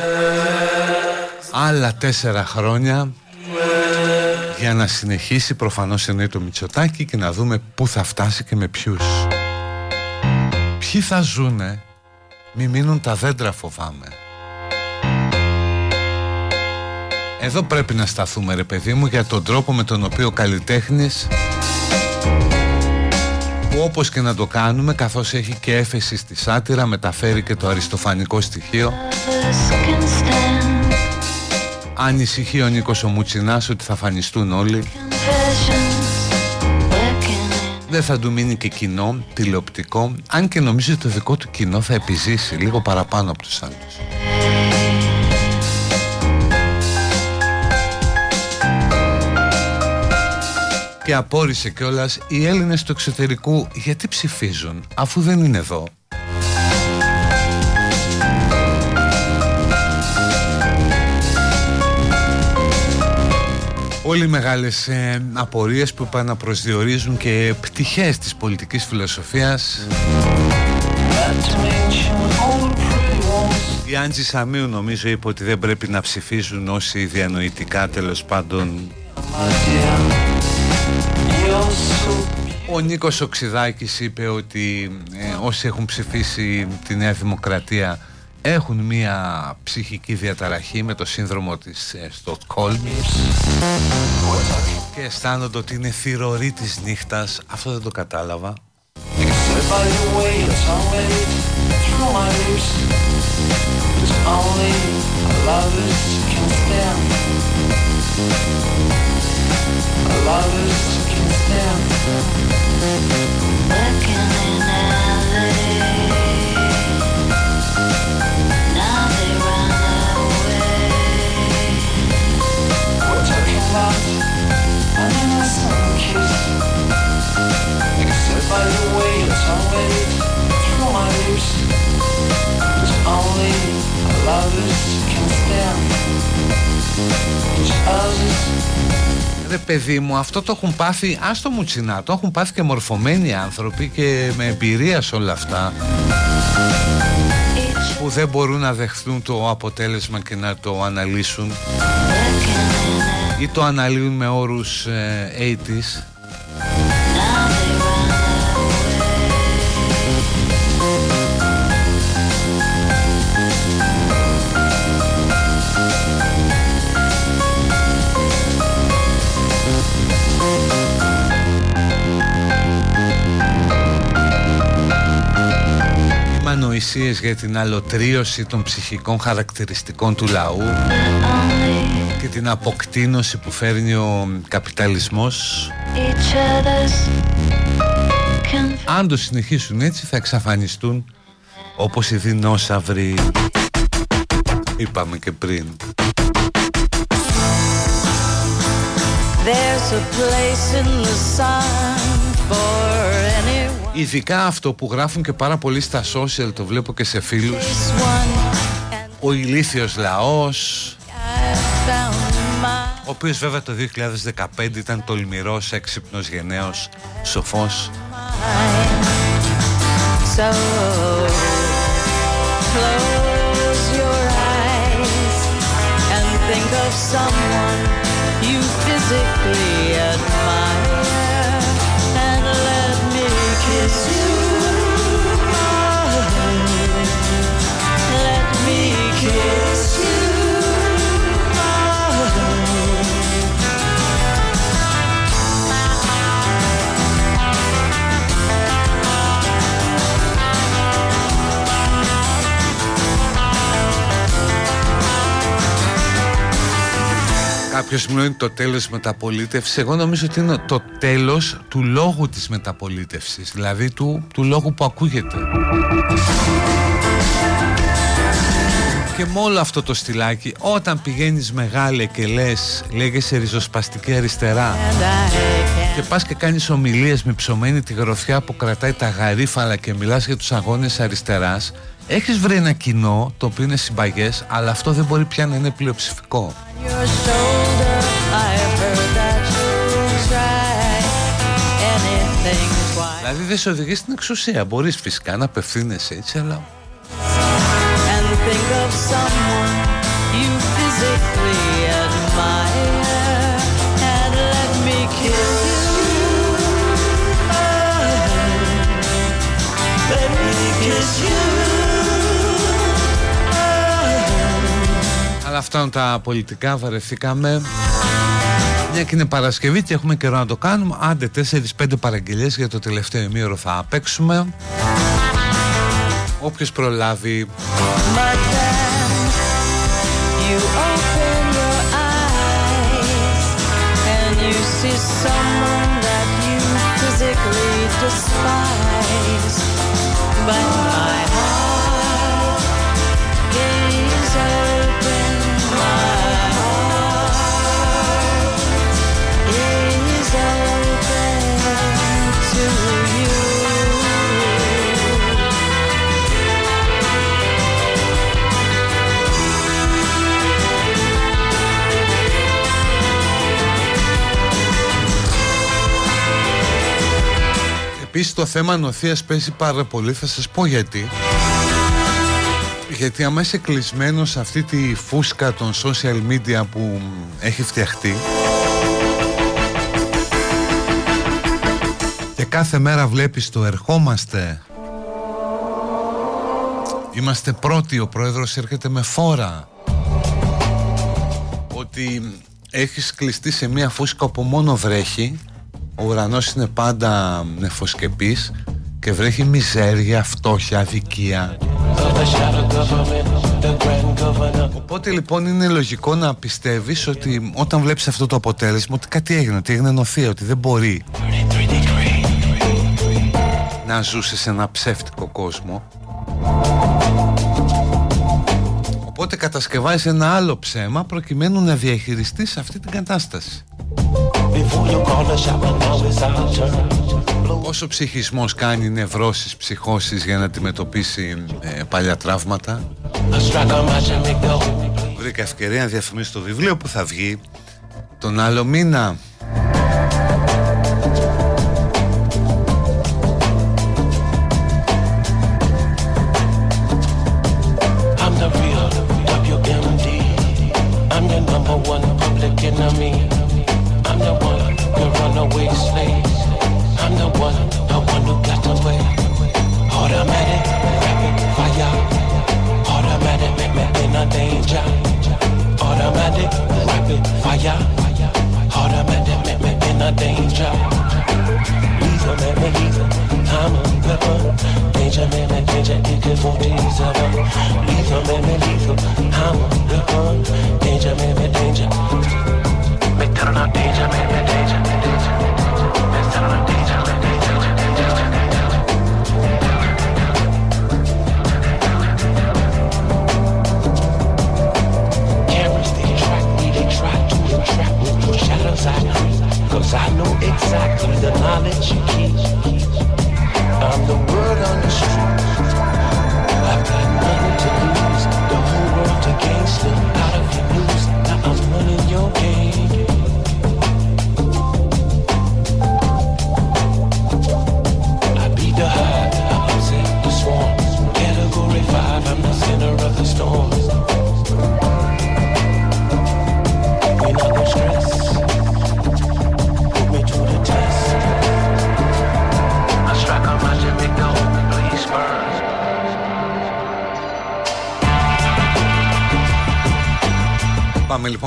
Άλλα τέσσερα χρόνια για να συνεχίσει προφανώς εννοεί το Μητσοτάκι και να δούμε πού θα φτάσει και με ποιους. Ποιοι θα ζουνε, μη μείνουν τα δέντρα φοβάμαι. Εδώ πρέπει να σταθούμε ρε παιδί μου για τον τρόπο με τον οποίο ο καλλιτέχνης που όπως και να το κάνουμε καθώς έχει και έφεση στη σάτυρα μεταφέρει και το αριστοφανικό στοιχείο Ανησυχεί ο Νίκος ο Μουτσινάς ότι θα φανιστούν όλοι. Δεν θα του μείνει και κοινό, τηλεοπτικό αν και νομίζω ότι το δικό του κοινό θα επιζήσει λίγο παραπάνω από τους άλλους. Και απόρρισε κιόλας οι Έλληνες του εξωτερικού γιατί ψηφίζουν αφού δεν είναι εδώ Όλοι μεγάλες ε, απορίες που πάνε να προσδιορίζουν και πτυχές της πολιτικής φιλοσοφίας. Η Άντζη Σαμίου νομίζω είπε ότι δεν πρέπει να ψηφίζουν όσοι διανοητικά τέλος πάντων. Ο Νίκος Οξυδάκης είπε ότι ε, όσοι έχουν ψηφίσει τη Νέα Δημοκρατία έχουν μία ψυχική διαταραχή με το σύνδρομο της ε, Στοκχόλμης και αισθάνονται ότι είναι θηρορή της νύχτας αυτό δεν το κατάλαβα by the way it's always through my lips. Cause only lovers can stand. Each other's. Ρε παιδί μου, αυτό το έχουν πάθει, άστο μου τσινά, το έχουν πάθει και μορφωμένοι άνθρωποι και με εμπειρία σε όλα αυτά που δεν μπορούν να δεχθούν το αποτέλεσμα και να το αναλύσουν ή το αναλύουν με όρους ε, 80's ανοησίες για την αλωτρίωση των ψυχικών χαρακτηριστικών του λαού και την αποκτήνωση που φέρνει ο καπιταλισμός. Αν το συνεχίσουν έτσι θα εξαφανιστούν όπως οι δεινόσαυροι είπαμε και πριν. There's a place in the sun for Ειδικά αυτό που γράφουν και πάρα πολύ στα social, το βλέπω και σε φίλους. Ο ηλίθιος λαός Ο οποίος βέβαια το 2015 ήταν τολμηρός, έξυπνος, γενναίος, σοφός. So, close your eyes and think of someone Κάποιος μου λέει το τέλος μεταπολίτευσης. Εγώ νομίζω ότι είναι το τέλος του λόγου της μεταπολίτευσης Δηλαδή του, του λόγου που ακούγεται. Και με όλο αυτό το στυλάκι όταν πηγαίνεις μεγάλε και λες λέγεσαι ριζοσπαστική αριστερά και πας και κάνεις ομιλίες με ψωμένη τη γροθιά που κρατάει τα γαρίφαλα και μιλάς για τους αγώνες αριστεράς έχεις βρει ένα κοινό το οποίο είναι συμπαγές αλλά αυτό δεν μπορεί πια να είναι πλειοψηφικό Δηλαδή δεν σε οδηγεί στην εξουσία μπορείς φυσικά να απευθύνεσαι έτσι αλλά And think of someone you physically admire. And let me kiss you. Let me kiss you. Αλλά αυτά είναι τα πολιτικά, βαρεθήκαμε. Μια και είναι Παρασκευή και έχουμε καιρό να το κάνουμε. Άντε 4-5 παραγγελίες για το τελευταίο ημίωρο θα παίξουμε. Όποιος προλάβει. But Επίσης το θέμα νοθείας παίζει πάρα πολύ, θα σας πω γιατί. Γιατί άμα είσαι κλεισμένος σε αυτή τη φούσκα των social media που έχει φτιαχτεί και κάθε μέρα βλέπεις το ερχόμαστε Είμαστε πρώτοι, ο πρόεδρος έρχεται με φόρα Ότι έχεις κλειστεί σε μια φούσκα όπου μόνο βρέχει Ο ουρανός είναι πάντα νεφοσκεπής Και βρέχει μιζέρια, φτώχεια, αδικία Οπότε λοιπόν είναι λογικό να πιστεύεις ότι όταν βλέπεις αυτό το αποτέλεσμα ότι κάτι έγινε, ότι έγινε νοθεία, ότι δεν μπορεί να ζούσε σε ένα ψεύτικο κόσμο. Οπότε κατασκευάζεις ένα άλλο ψέμα προκειμένου να διαχειριστείς αυτή την κατάσταση. Όσο ο ψυχισμός κάνει νευρώσεις, ψυχώσεις για να αντιμετωπίσει ε, παλιά τραύματα; Βρήκα ευκαιρία να διαφημίσω το βιβλίο που θα βγει τον άλλο μήνα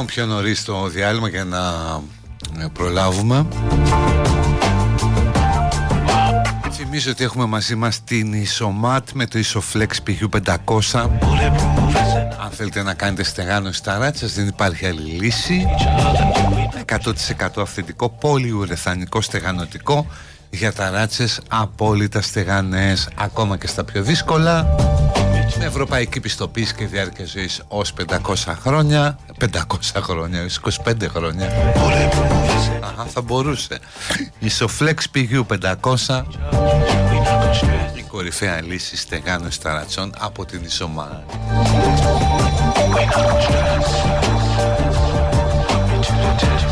λοιπόν πιο νωρίς στο διάλειμμα για να ε, προλάβουμε. Θυμίζω ότι έχουμε μαζί μας την Ισομάτ με το Isoflex PQ500. Αν θέλετε να κάνετε στεγάνωση στα ράτσας δεν υπάρχει άλλη λύση. 100% αυθεντικό πολυουρεθανικό στεγανοτικό για τα ράτσες απόλυτα στεγανές ακόμα και στα πιο δύσκολα. με ευρωπαϊκή πιστοποίηση και διάρκεια ζωής ως 500 χρόνια 500 χρόνια, 25 χρόνια. Αχα, θα μπορούσε. Ισοφlex PU 500 η κορυφαία λύση στεγάνωση ταρατσών από την Ισομάρα Λοιπόν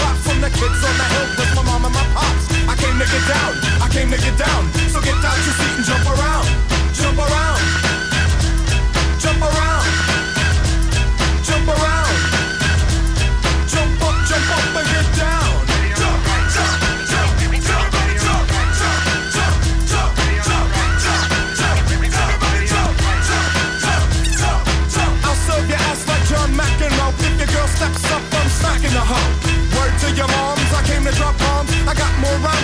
the kids on the hill, plus my mom and my pops. I came to get down, I came to get down. So get out your seat and jump around, jump around, jump around, jump around, jump up, jump up and get down. Jump, jump, jump, jump, jump, jump, jump, jump, jump, jump, jump. I'll serve your ass like John McEnroe. If your girl steps up, I'm smacking the hoe.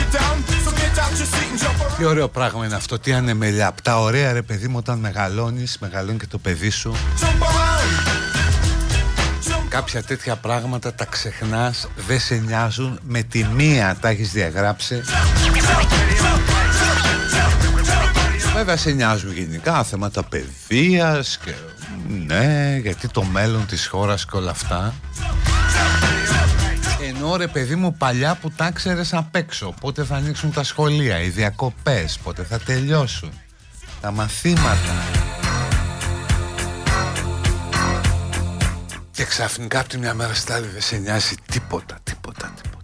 get down. So get out your seat and jump around. Τι ωραίο πράγμα είναι αυτό, τι ανεμελιά. Απ' τα ωραία ρε παιδί μου όταν μεγαλώνεις Μεγαλώνει και το παιδί σου. Jump around. Jump Κάποια τέτοια πράγματα τα ξεχνάς Δεν σε νοιάζουν. Με τη μία τα έχεις διαγράψει. Βέβαια σε νοιάζουν γενικά θέματα παιδείας και ναι, γιατί το μέλλον της χώρας και όλα αυτά. Ενώ ρε παιδί μου παλιά που τα ξέρεις απ' έξω Πότε θα ανοίξουν τα σχολεία, οι διακοπές, πότε θα τελειώσουν Τα μαθήματα ξαφνικά από τη μια μέρα στην άλλη δεν σε νοιάζει τίποτα, τίποτα, τίποτα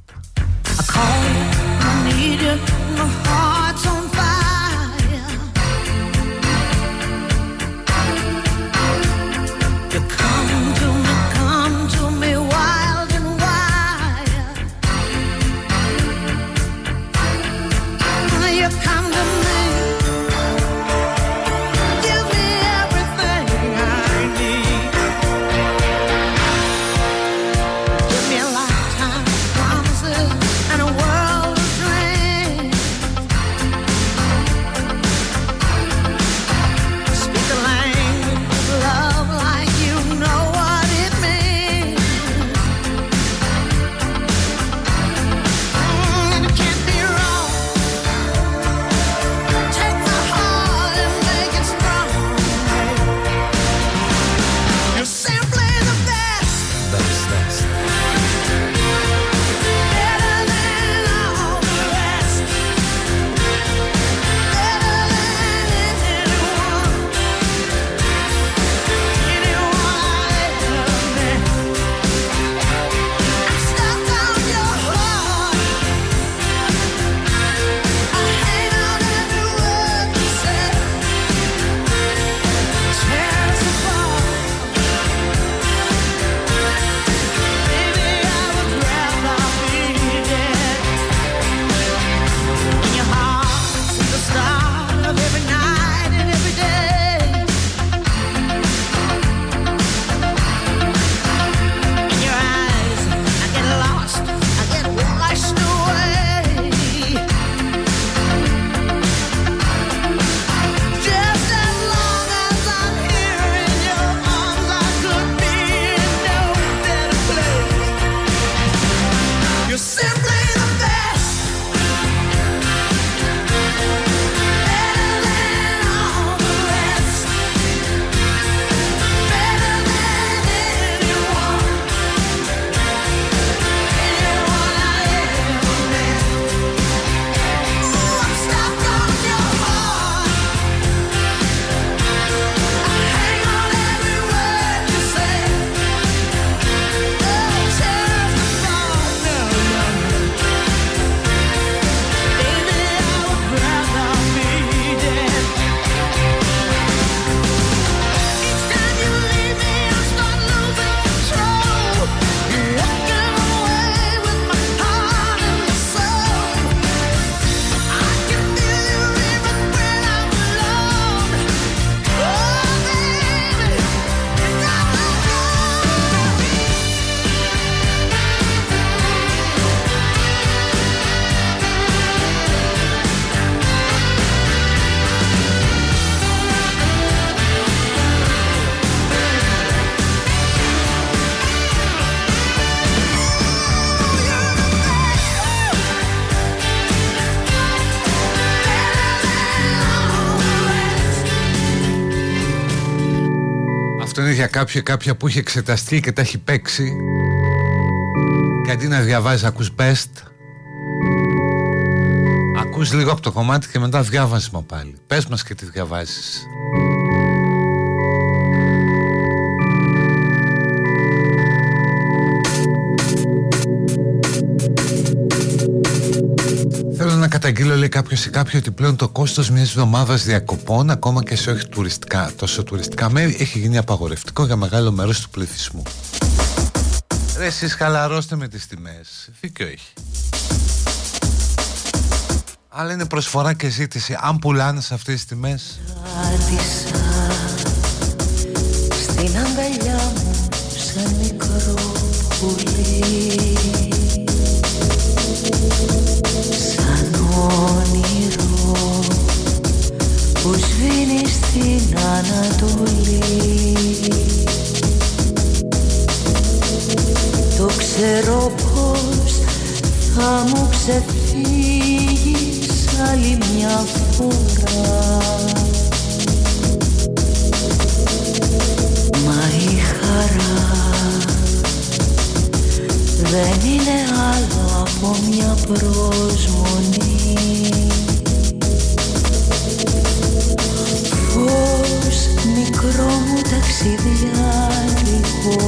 όταν έχει κάποιο κάποια που έχει εξεταστεί και τα έχει παίξει. Και αντί να διαβάζει ακούς best. Ακούς λίγο από το κομμάτι και μετά διάβασμα πάλι. Πες μας και τι διαβάζεις καταγγείλω λέει κάποιος σε κάποιος ότι πλέον το κόστος μιας εβδομάδας διακοπών ακόμα και σε όχι τουριστικά, τόσο τουριστικά μέρη έχει γίνει απαγορευτικό για μεγάλο μέρος του πληθυσμού. Ρε εσείς χαλαρώστε με τις τιμές. Δίκιο έχει. Αλλά είναι προσφορά και ζήτηση. Αν πουλάνε σε αυτές τις τιμές Κράτησα στην αγκαλιά μου σαν μικρό πουλί που σβήνει στην Ανατολή. Το ξέρω πως θα μου ξεφύγεις άλλη μια φορά. Μα η χαρά δεν είναι άλλο από μια προσμονή μικρό μου ταξιδιάρικο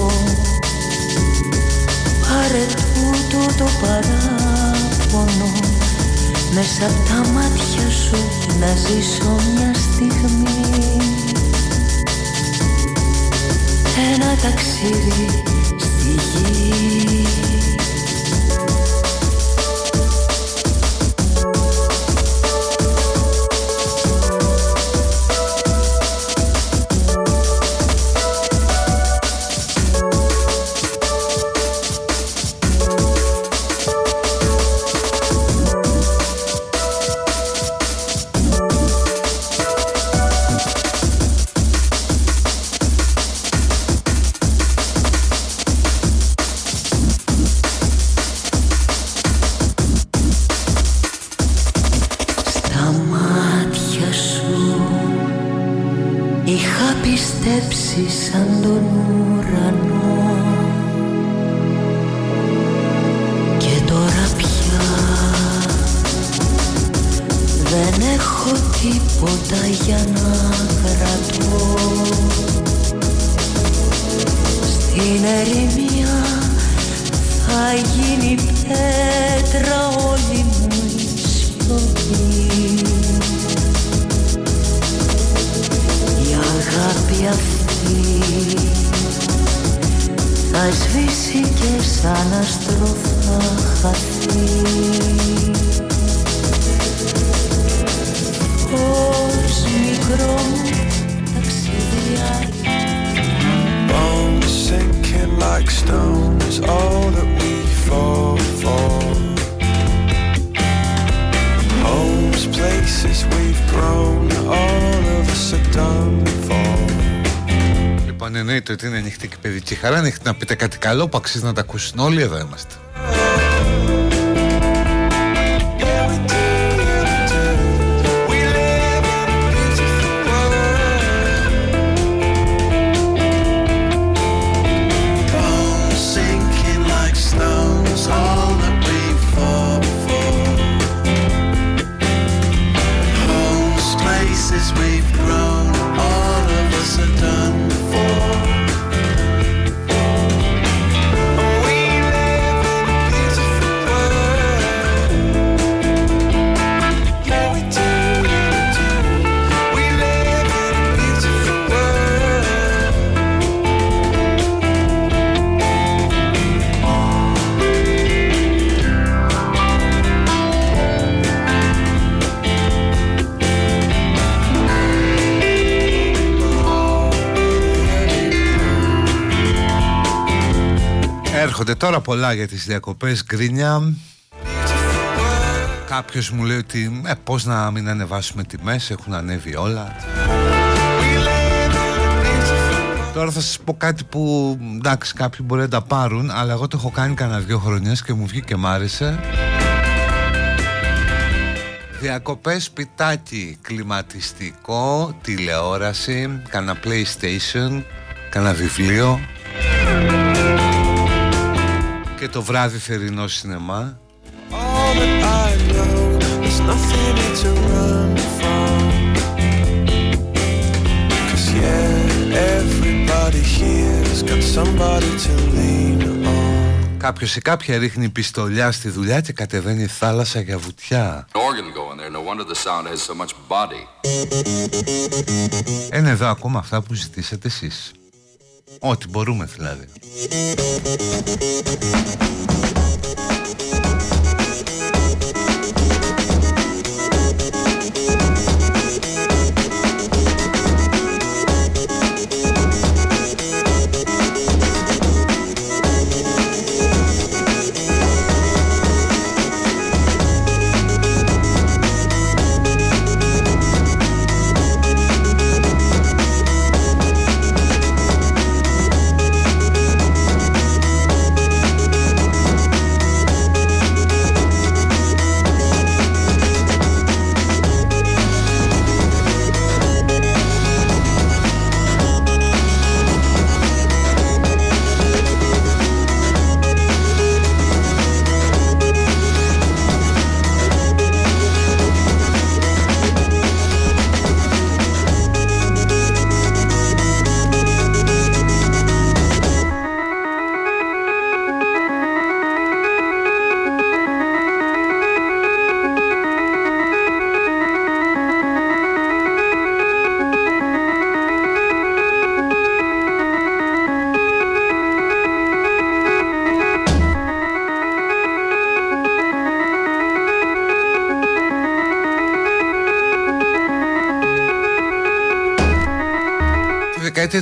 Πάρε τούτο το παράπονο Μέσα απ' τα μάτια σου να ζήσω μια στιγμή. Ένα ταξίδι στη γη τίποτα για να κρατώ. Στην ερημιά θα γίνει πέτρα όλη μου η σιωπή Η αγάπη αυτή θα σβήσει και σαν άστρο θα χαθεί Ως μικρό μου ταξιδιάκι Bones sinking like stone is all that we fall for. Homes, places we've grown, all of us are done for. Λοιπόν εννοείται ότι είναι ανοιχτή και η παιδική χαρά Αν έχετε να πείτε κάτι καλό που αξίζει να τα ακούσουν όλοι Εδώ είμαστε Έρχονται τώρα πολλά για τις διακοπές γκρίνια. Κάποιος μου λέει ότι ε, πώς να μην ανεβάσουμε τιμές Έχουν ανέβει όλα. Τώρα θα σας πω κάτι που εντάξει κάποιοι μπορεί να τα πάρουν Αλλά εγώ το έχω κάνει κανένα δυο χρονιές και μου βγήκε και μ' άρεσε. Διακοπές σπιτάκι, κλιματιστικό, τηλεόραση, κάνα PlayStation, κάνα βιβλίο και το βράδυ θερινό σινεμά All that I know, there's nothing to run from. Cause yeah, everybody here's got somebody to lean on. Κάποιος ή κάποια ρίχνει πιστολιά στη δουλειά και κατεβαίνει θάλασσα για βουτιά organ going there. No wonder the sound has so much body. Είναι εδώ ακόμα αυτά που ζητήσατε εσείς Ό,τι μπορούμε δηλαδή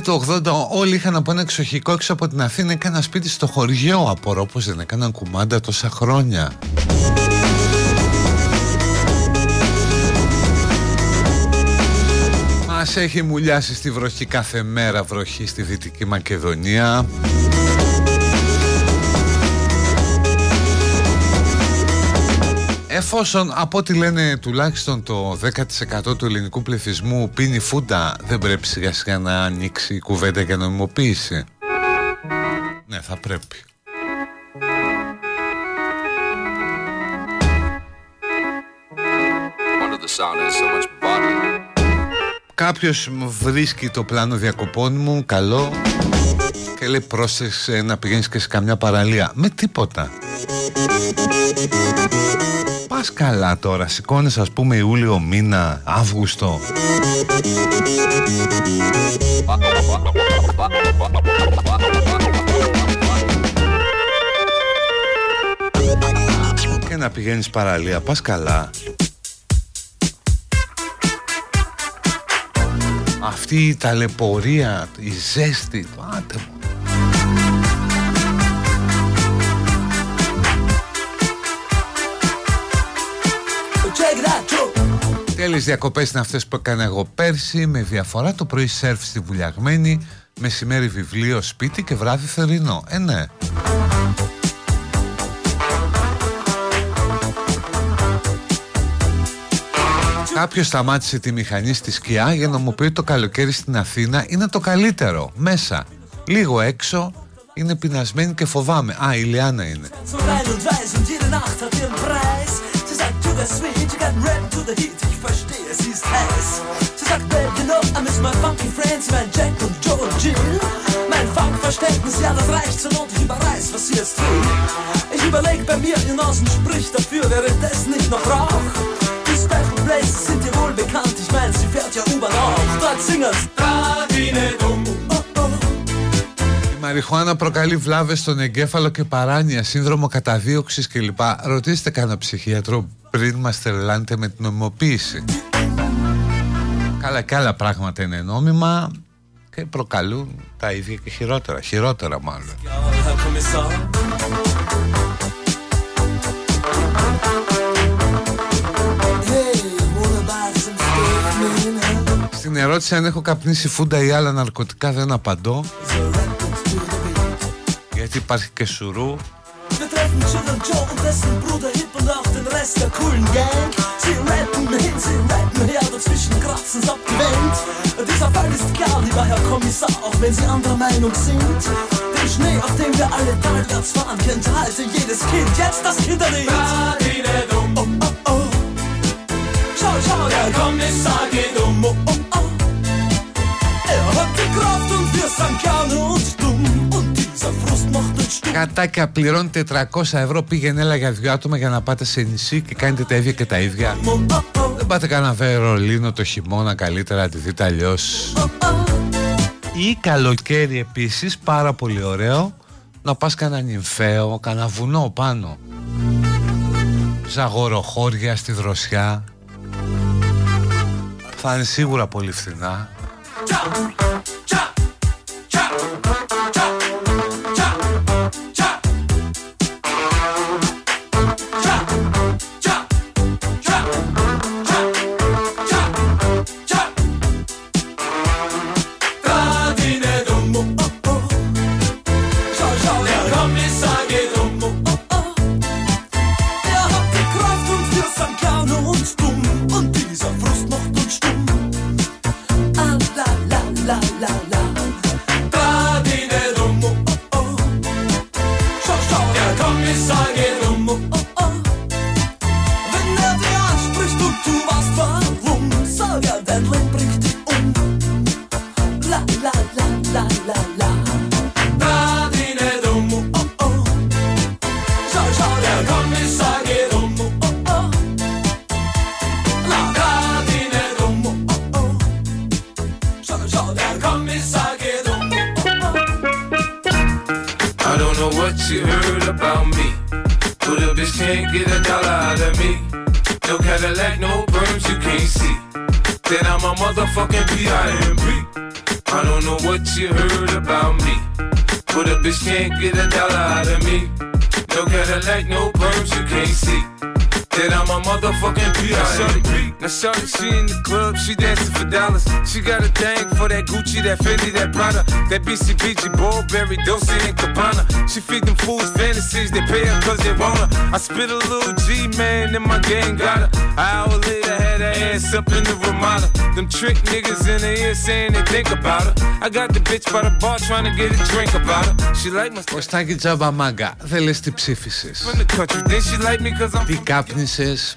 Τη δεκαετία του 80 όλοι είχαν από ένα εξοχικό έξω από την Αθήνα και ένα σπίτι στο χωριό. Απορώ πως δεν έκαναν κουμάντα τόσα χρόνια. Μας έχει μουλιάσει στη βροχή κάθε μέρα βροχή στη Δυτική Μακεδονία. Εφόσον από ό,τι λένε τουλάχιστον το 10% του ελληνικού πληθυσμού πίνει φούντα δεν πρέπει σιγά σιγά να ανοίξει η κουβέντα για νομιμοποίηση. Ναι θα πρέπει. Wonder the sound has so much body. Κάποιος μου βρίσκει το πλάνο διακοπών μου καλό και λέει πρόσεξε να πηγαίνεις και σε καμιά παραλία. Με τίποτα. Πας καλά τώρα, σηκώνεις ας πούμε Ιούλιο μήνα, Αύγουστο. Και να πηγαίνεις παραλία, πας καλά. Αυτή η ταλαιπωρία, η ζέστη, πάτε μου. Τέλειες διακοπές είναι αυτές που έκανα εγώ πέρσι Με διαφορά το πρωί σερφ στη Βουλιαγμένη Μεσημέρι βιβλίο σπίτι και βράδυ θερινό Ε ναι Κάποιος σταμάτησε τη μηχανή στη σκιά για να μου πει ότι το καλοκαίρι στην Αθήνα είναι το καλύτερο. Μέσα. Λίγο έξω είναι πεινασμένη και φοβάμαι. Α, η Λιάννα είναι. Wärst sweet, you got red to the heat. Ich verstehe, sie ist heiß. Sie sagt, babe, you know, I miss my funky friends, mein Jack und Joe und Jill. Mein Funkverständnis, ja, das reicht zur Not, ich überreiß, was sie jetzt will. Ich überleg bei mir, ihr Nasen spricht dafür, das nicht noch Rauch? Die Special Places sind dir wohl bekannt, ich mein, sie fährt ja U-Bahn auch. Dort singen's. Radine dumm. Η μαριχουάνα προκαλεί βλάβες στον εγκέφαλο και παράνοια, σύνδρομο καταδίωξης κλπ. Ρωτήστε κανένα ψυχίατρο πριν μας τρελάνετε με την νομιμοποίηση. Καλά και άλλα πράγματα είναι νόμιμα και προκαλούν τα ίδια και χειρότερα. Χειρότερα μάλλον. Ja, Herr Kommissar. Hey, what about some stiff mean, huh? Στην ερώτηση αν έχω καπνίσει φούντα ή άλλα ναρκωτικά δεν απαντώ γιατί υπάρχει και σουρού Wir treffen rappen Chillin' Joe und dessen Bruder Hip und auch den Rest der coolen Gang. Sie rappen hin, sie rappen her, dazwischen kratzen's ab die Wand. Dieser Fall ist klar, lieber Herr Kommissar, auch wenn Sie anderer Meinung sind. Den Schnee, auf dem wir alle talwärts fahren, kennt halte jedes Kind. Jetzt das Kinderlied. Oh, oh, oh. Schau, schau, der Kommissar geht um. Oh, oh, oh. Er hat die Kraft und wir sind gerne und dumm. Κατάκια πληρώνει 400 ευρώ πήγαινε έλα για δυο άτομα για να πάτε σε νησί και κάνετε τα ίδια και τα ίδια. Δεν πάτε κανένα Βερολίνο το χειμώνα καλύτερα να τη δείτε αλλιώς. Ή καλοκαίρι επίσης πάρα πολύ ωραίο να πας κανένα νυμφαίο, κανένα βουνό πάνω. Ζαγοροχώρια στη δροσιά. Θα είναι σίγουρα πολύ φθηνά. Grad bitch can't get a dollar shorty, she in the club, she dancing for dollars. She got a thing for that Gucci, that Fendi, that Prada, that BCBG, Burberry, Dolce and Gabbana. She feed them fools fantasies, they pay her cause they want her. I spit a little G, man, and my gang got her. An hour later, had her ass up in the Ramada. Them trick niggas in the ear saying they think about her. I got the bitch by the bar trying to get a drink about her. She like my Κωστάκι Τζάμπα Μάγκα, δεν λες τι ψήφισες. from the country, then she like me cause I'm Τι κάπνισες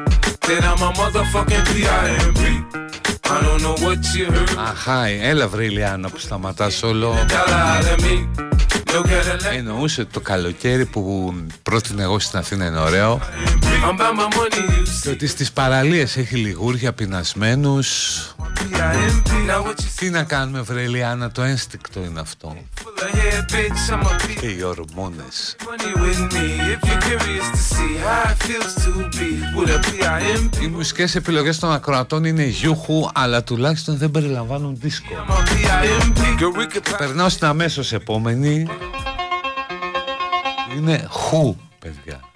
Then I'm a motherfucking P-I-M-P. I don't know what you heard. Αχάι, έλα βρε Ηλιάνα που σταματάς όλο. Dollar out of me. No Cadillac. Εννοούσε το καλοκαίρι που πρότεινε εγώ στην Αθήνα είναι ωραίο I'm about my money, you και ότι στις παραλίες έχει λιγούρια πεινασμένους P-I-M-P. Now what you Τι να κάνουμε βρε Ηλιάνα, το ένστικτο είναι αυτό full of hair, bitch, I'm a Και P. οι ορμόνες Money with me, if you're curious to see how it feels to be with a P-I-M-P. Οι μουσικές επιλογές των ακροατών είναι γιούχου αλλά τουλάχιστον δεν περιλαμβάνουν δίσκο I'm a P-I-M-P. Girl, we could Περνάω στην αμέσως επόμενη Είναι χου παιδιά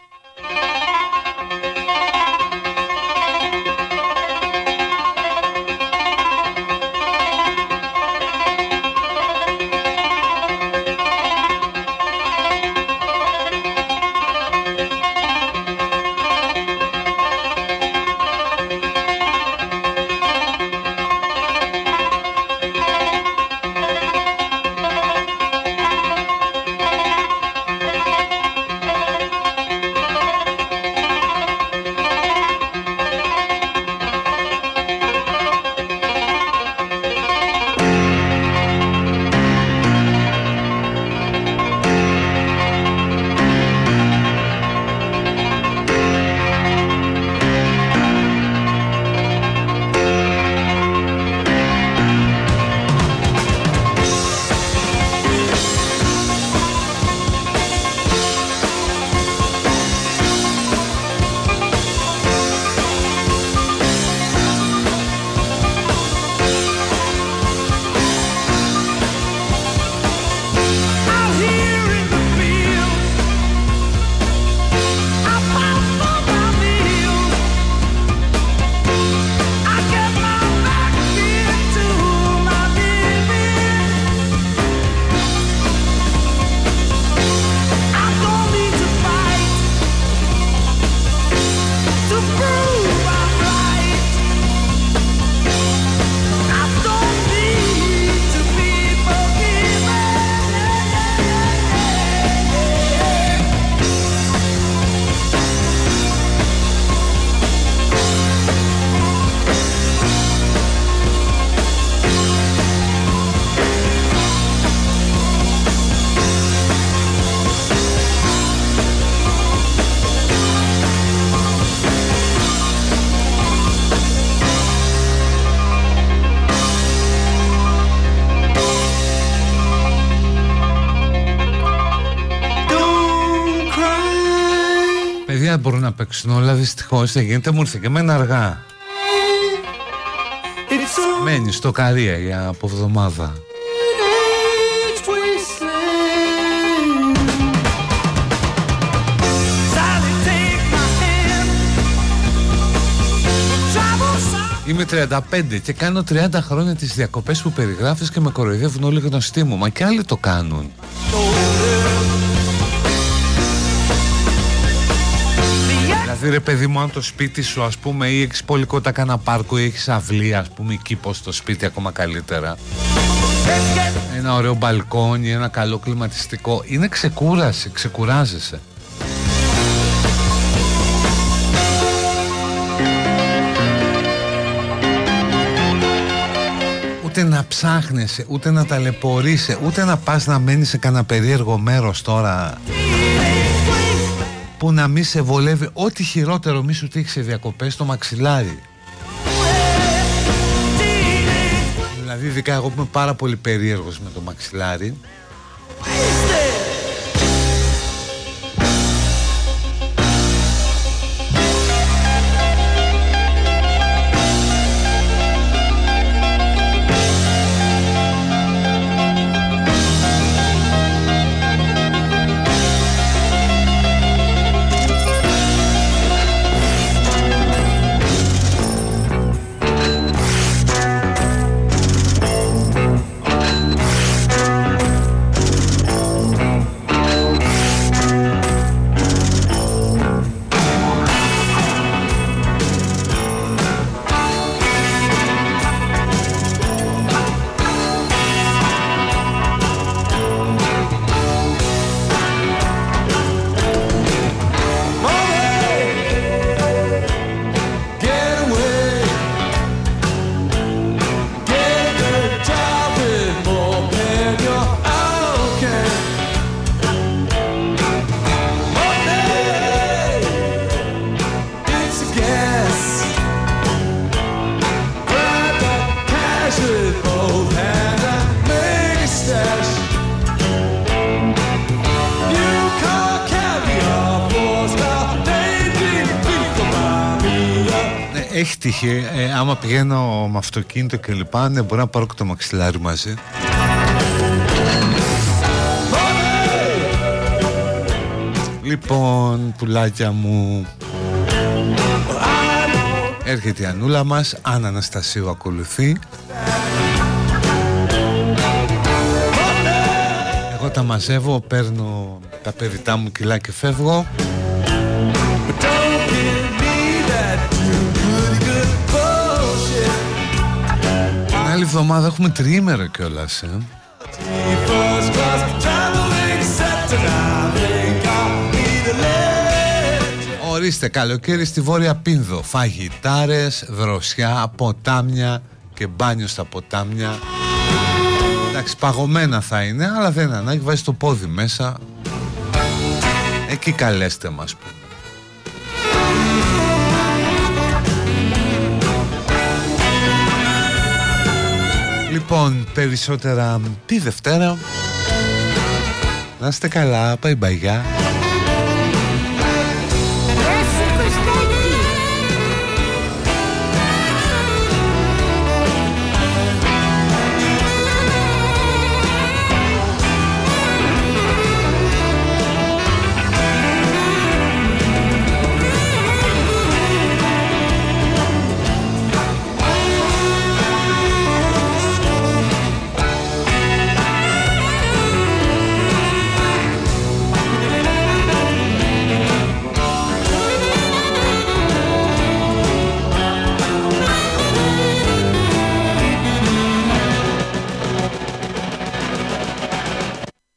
μπορούν να παίξουν όλα δυστυχώς δεν γίνεται μου ήρθε και εμένα αργά. Μένει στο Καρία για από εβδομάδα Είμαι 35 και κάνω 30 χρόνια τις διακοπές που περιγράφεις και με κοροϊδεύουν όλοι γνωστοί μου Μα και άλλοι το κάνουν Δηλαδή ρε παιδί μου αν το σπίτι σου ας πούμε ή έχεις πολικότα κανένα πάρκο ή έχεις αυλή ας πούμε ή κήπο στο σπίτι ακόμα καλύτερα. Ένα ωραίο μπαλκόνι, ένα καλό κλιματιστικό. Είναι ξεκούραση, ξεκουράζεσαι. Ούτε να ψάχνεσαι, ούτε να ταλαιπωρείσαι, ούτε να πας να μένεις σε κανένα περίεργο μέρος τώρα που να μη σε βολεύει ό,τι χειρότερο μη σου τύχει σε διακοπές στο μαξιλάρι. Δηλαδή ειδικά εγώ που είμαι πάρα πολύ περίεργος με το μαξιλάρι Ναι, έχει τύχει, ε, άμα πηγαίνω με αυτοκίνητο και λοιπά, ναι, μπορεί να πάρω και το μαξιλάρι μαζί. Λοιπόν, πουλάκια μου, έρχεται η Ανούλα μας, Αν Αναστασίου ακολουθεί. Εγώ τα μαζεύω, παίρνω τα περιτά μου κιλά και φεύγω. Εβδομάδα έχουμε τριήμερο κιόλας, ε. Ορίστε καλοκαίρι στη Βόρεια Πίνδο. Φαγητάρες, δροσιά, ποτάμια και μπάνιο στα ποτάμια. Εντάξει παγωμένα θα είναι αλλά δεν είναι ανάγκη. Βάζει το πόδι μέσα. Εκεί καλέστε μας πούμε Λοιπόν, περισσότερα τη Δευτέρα. Να είστε καλά, πάει μπαγιά.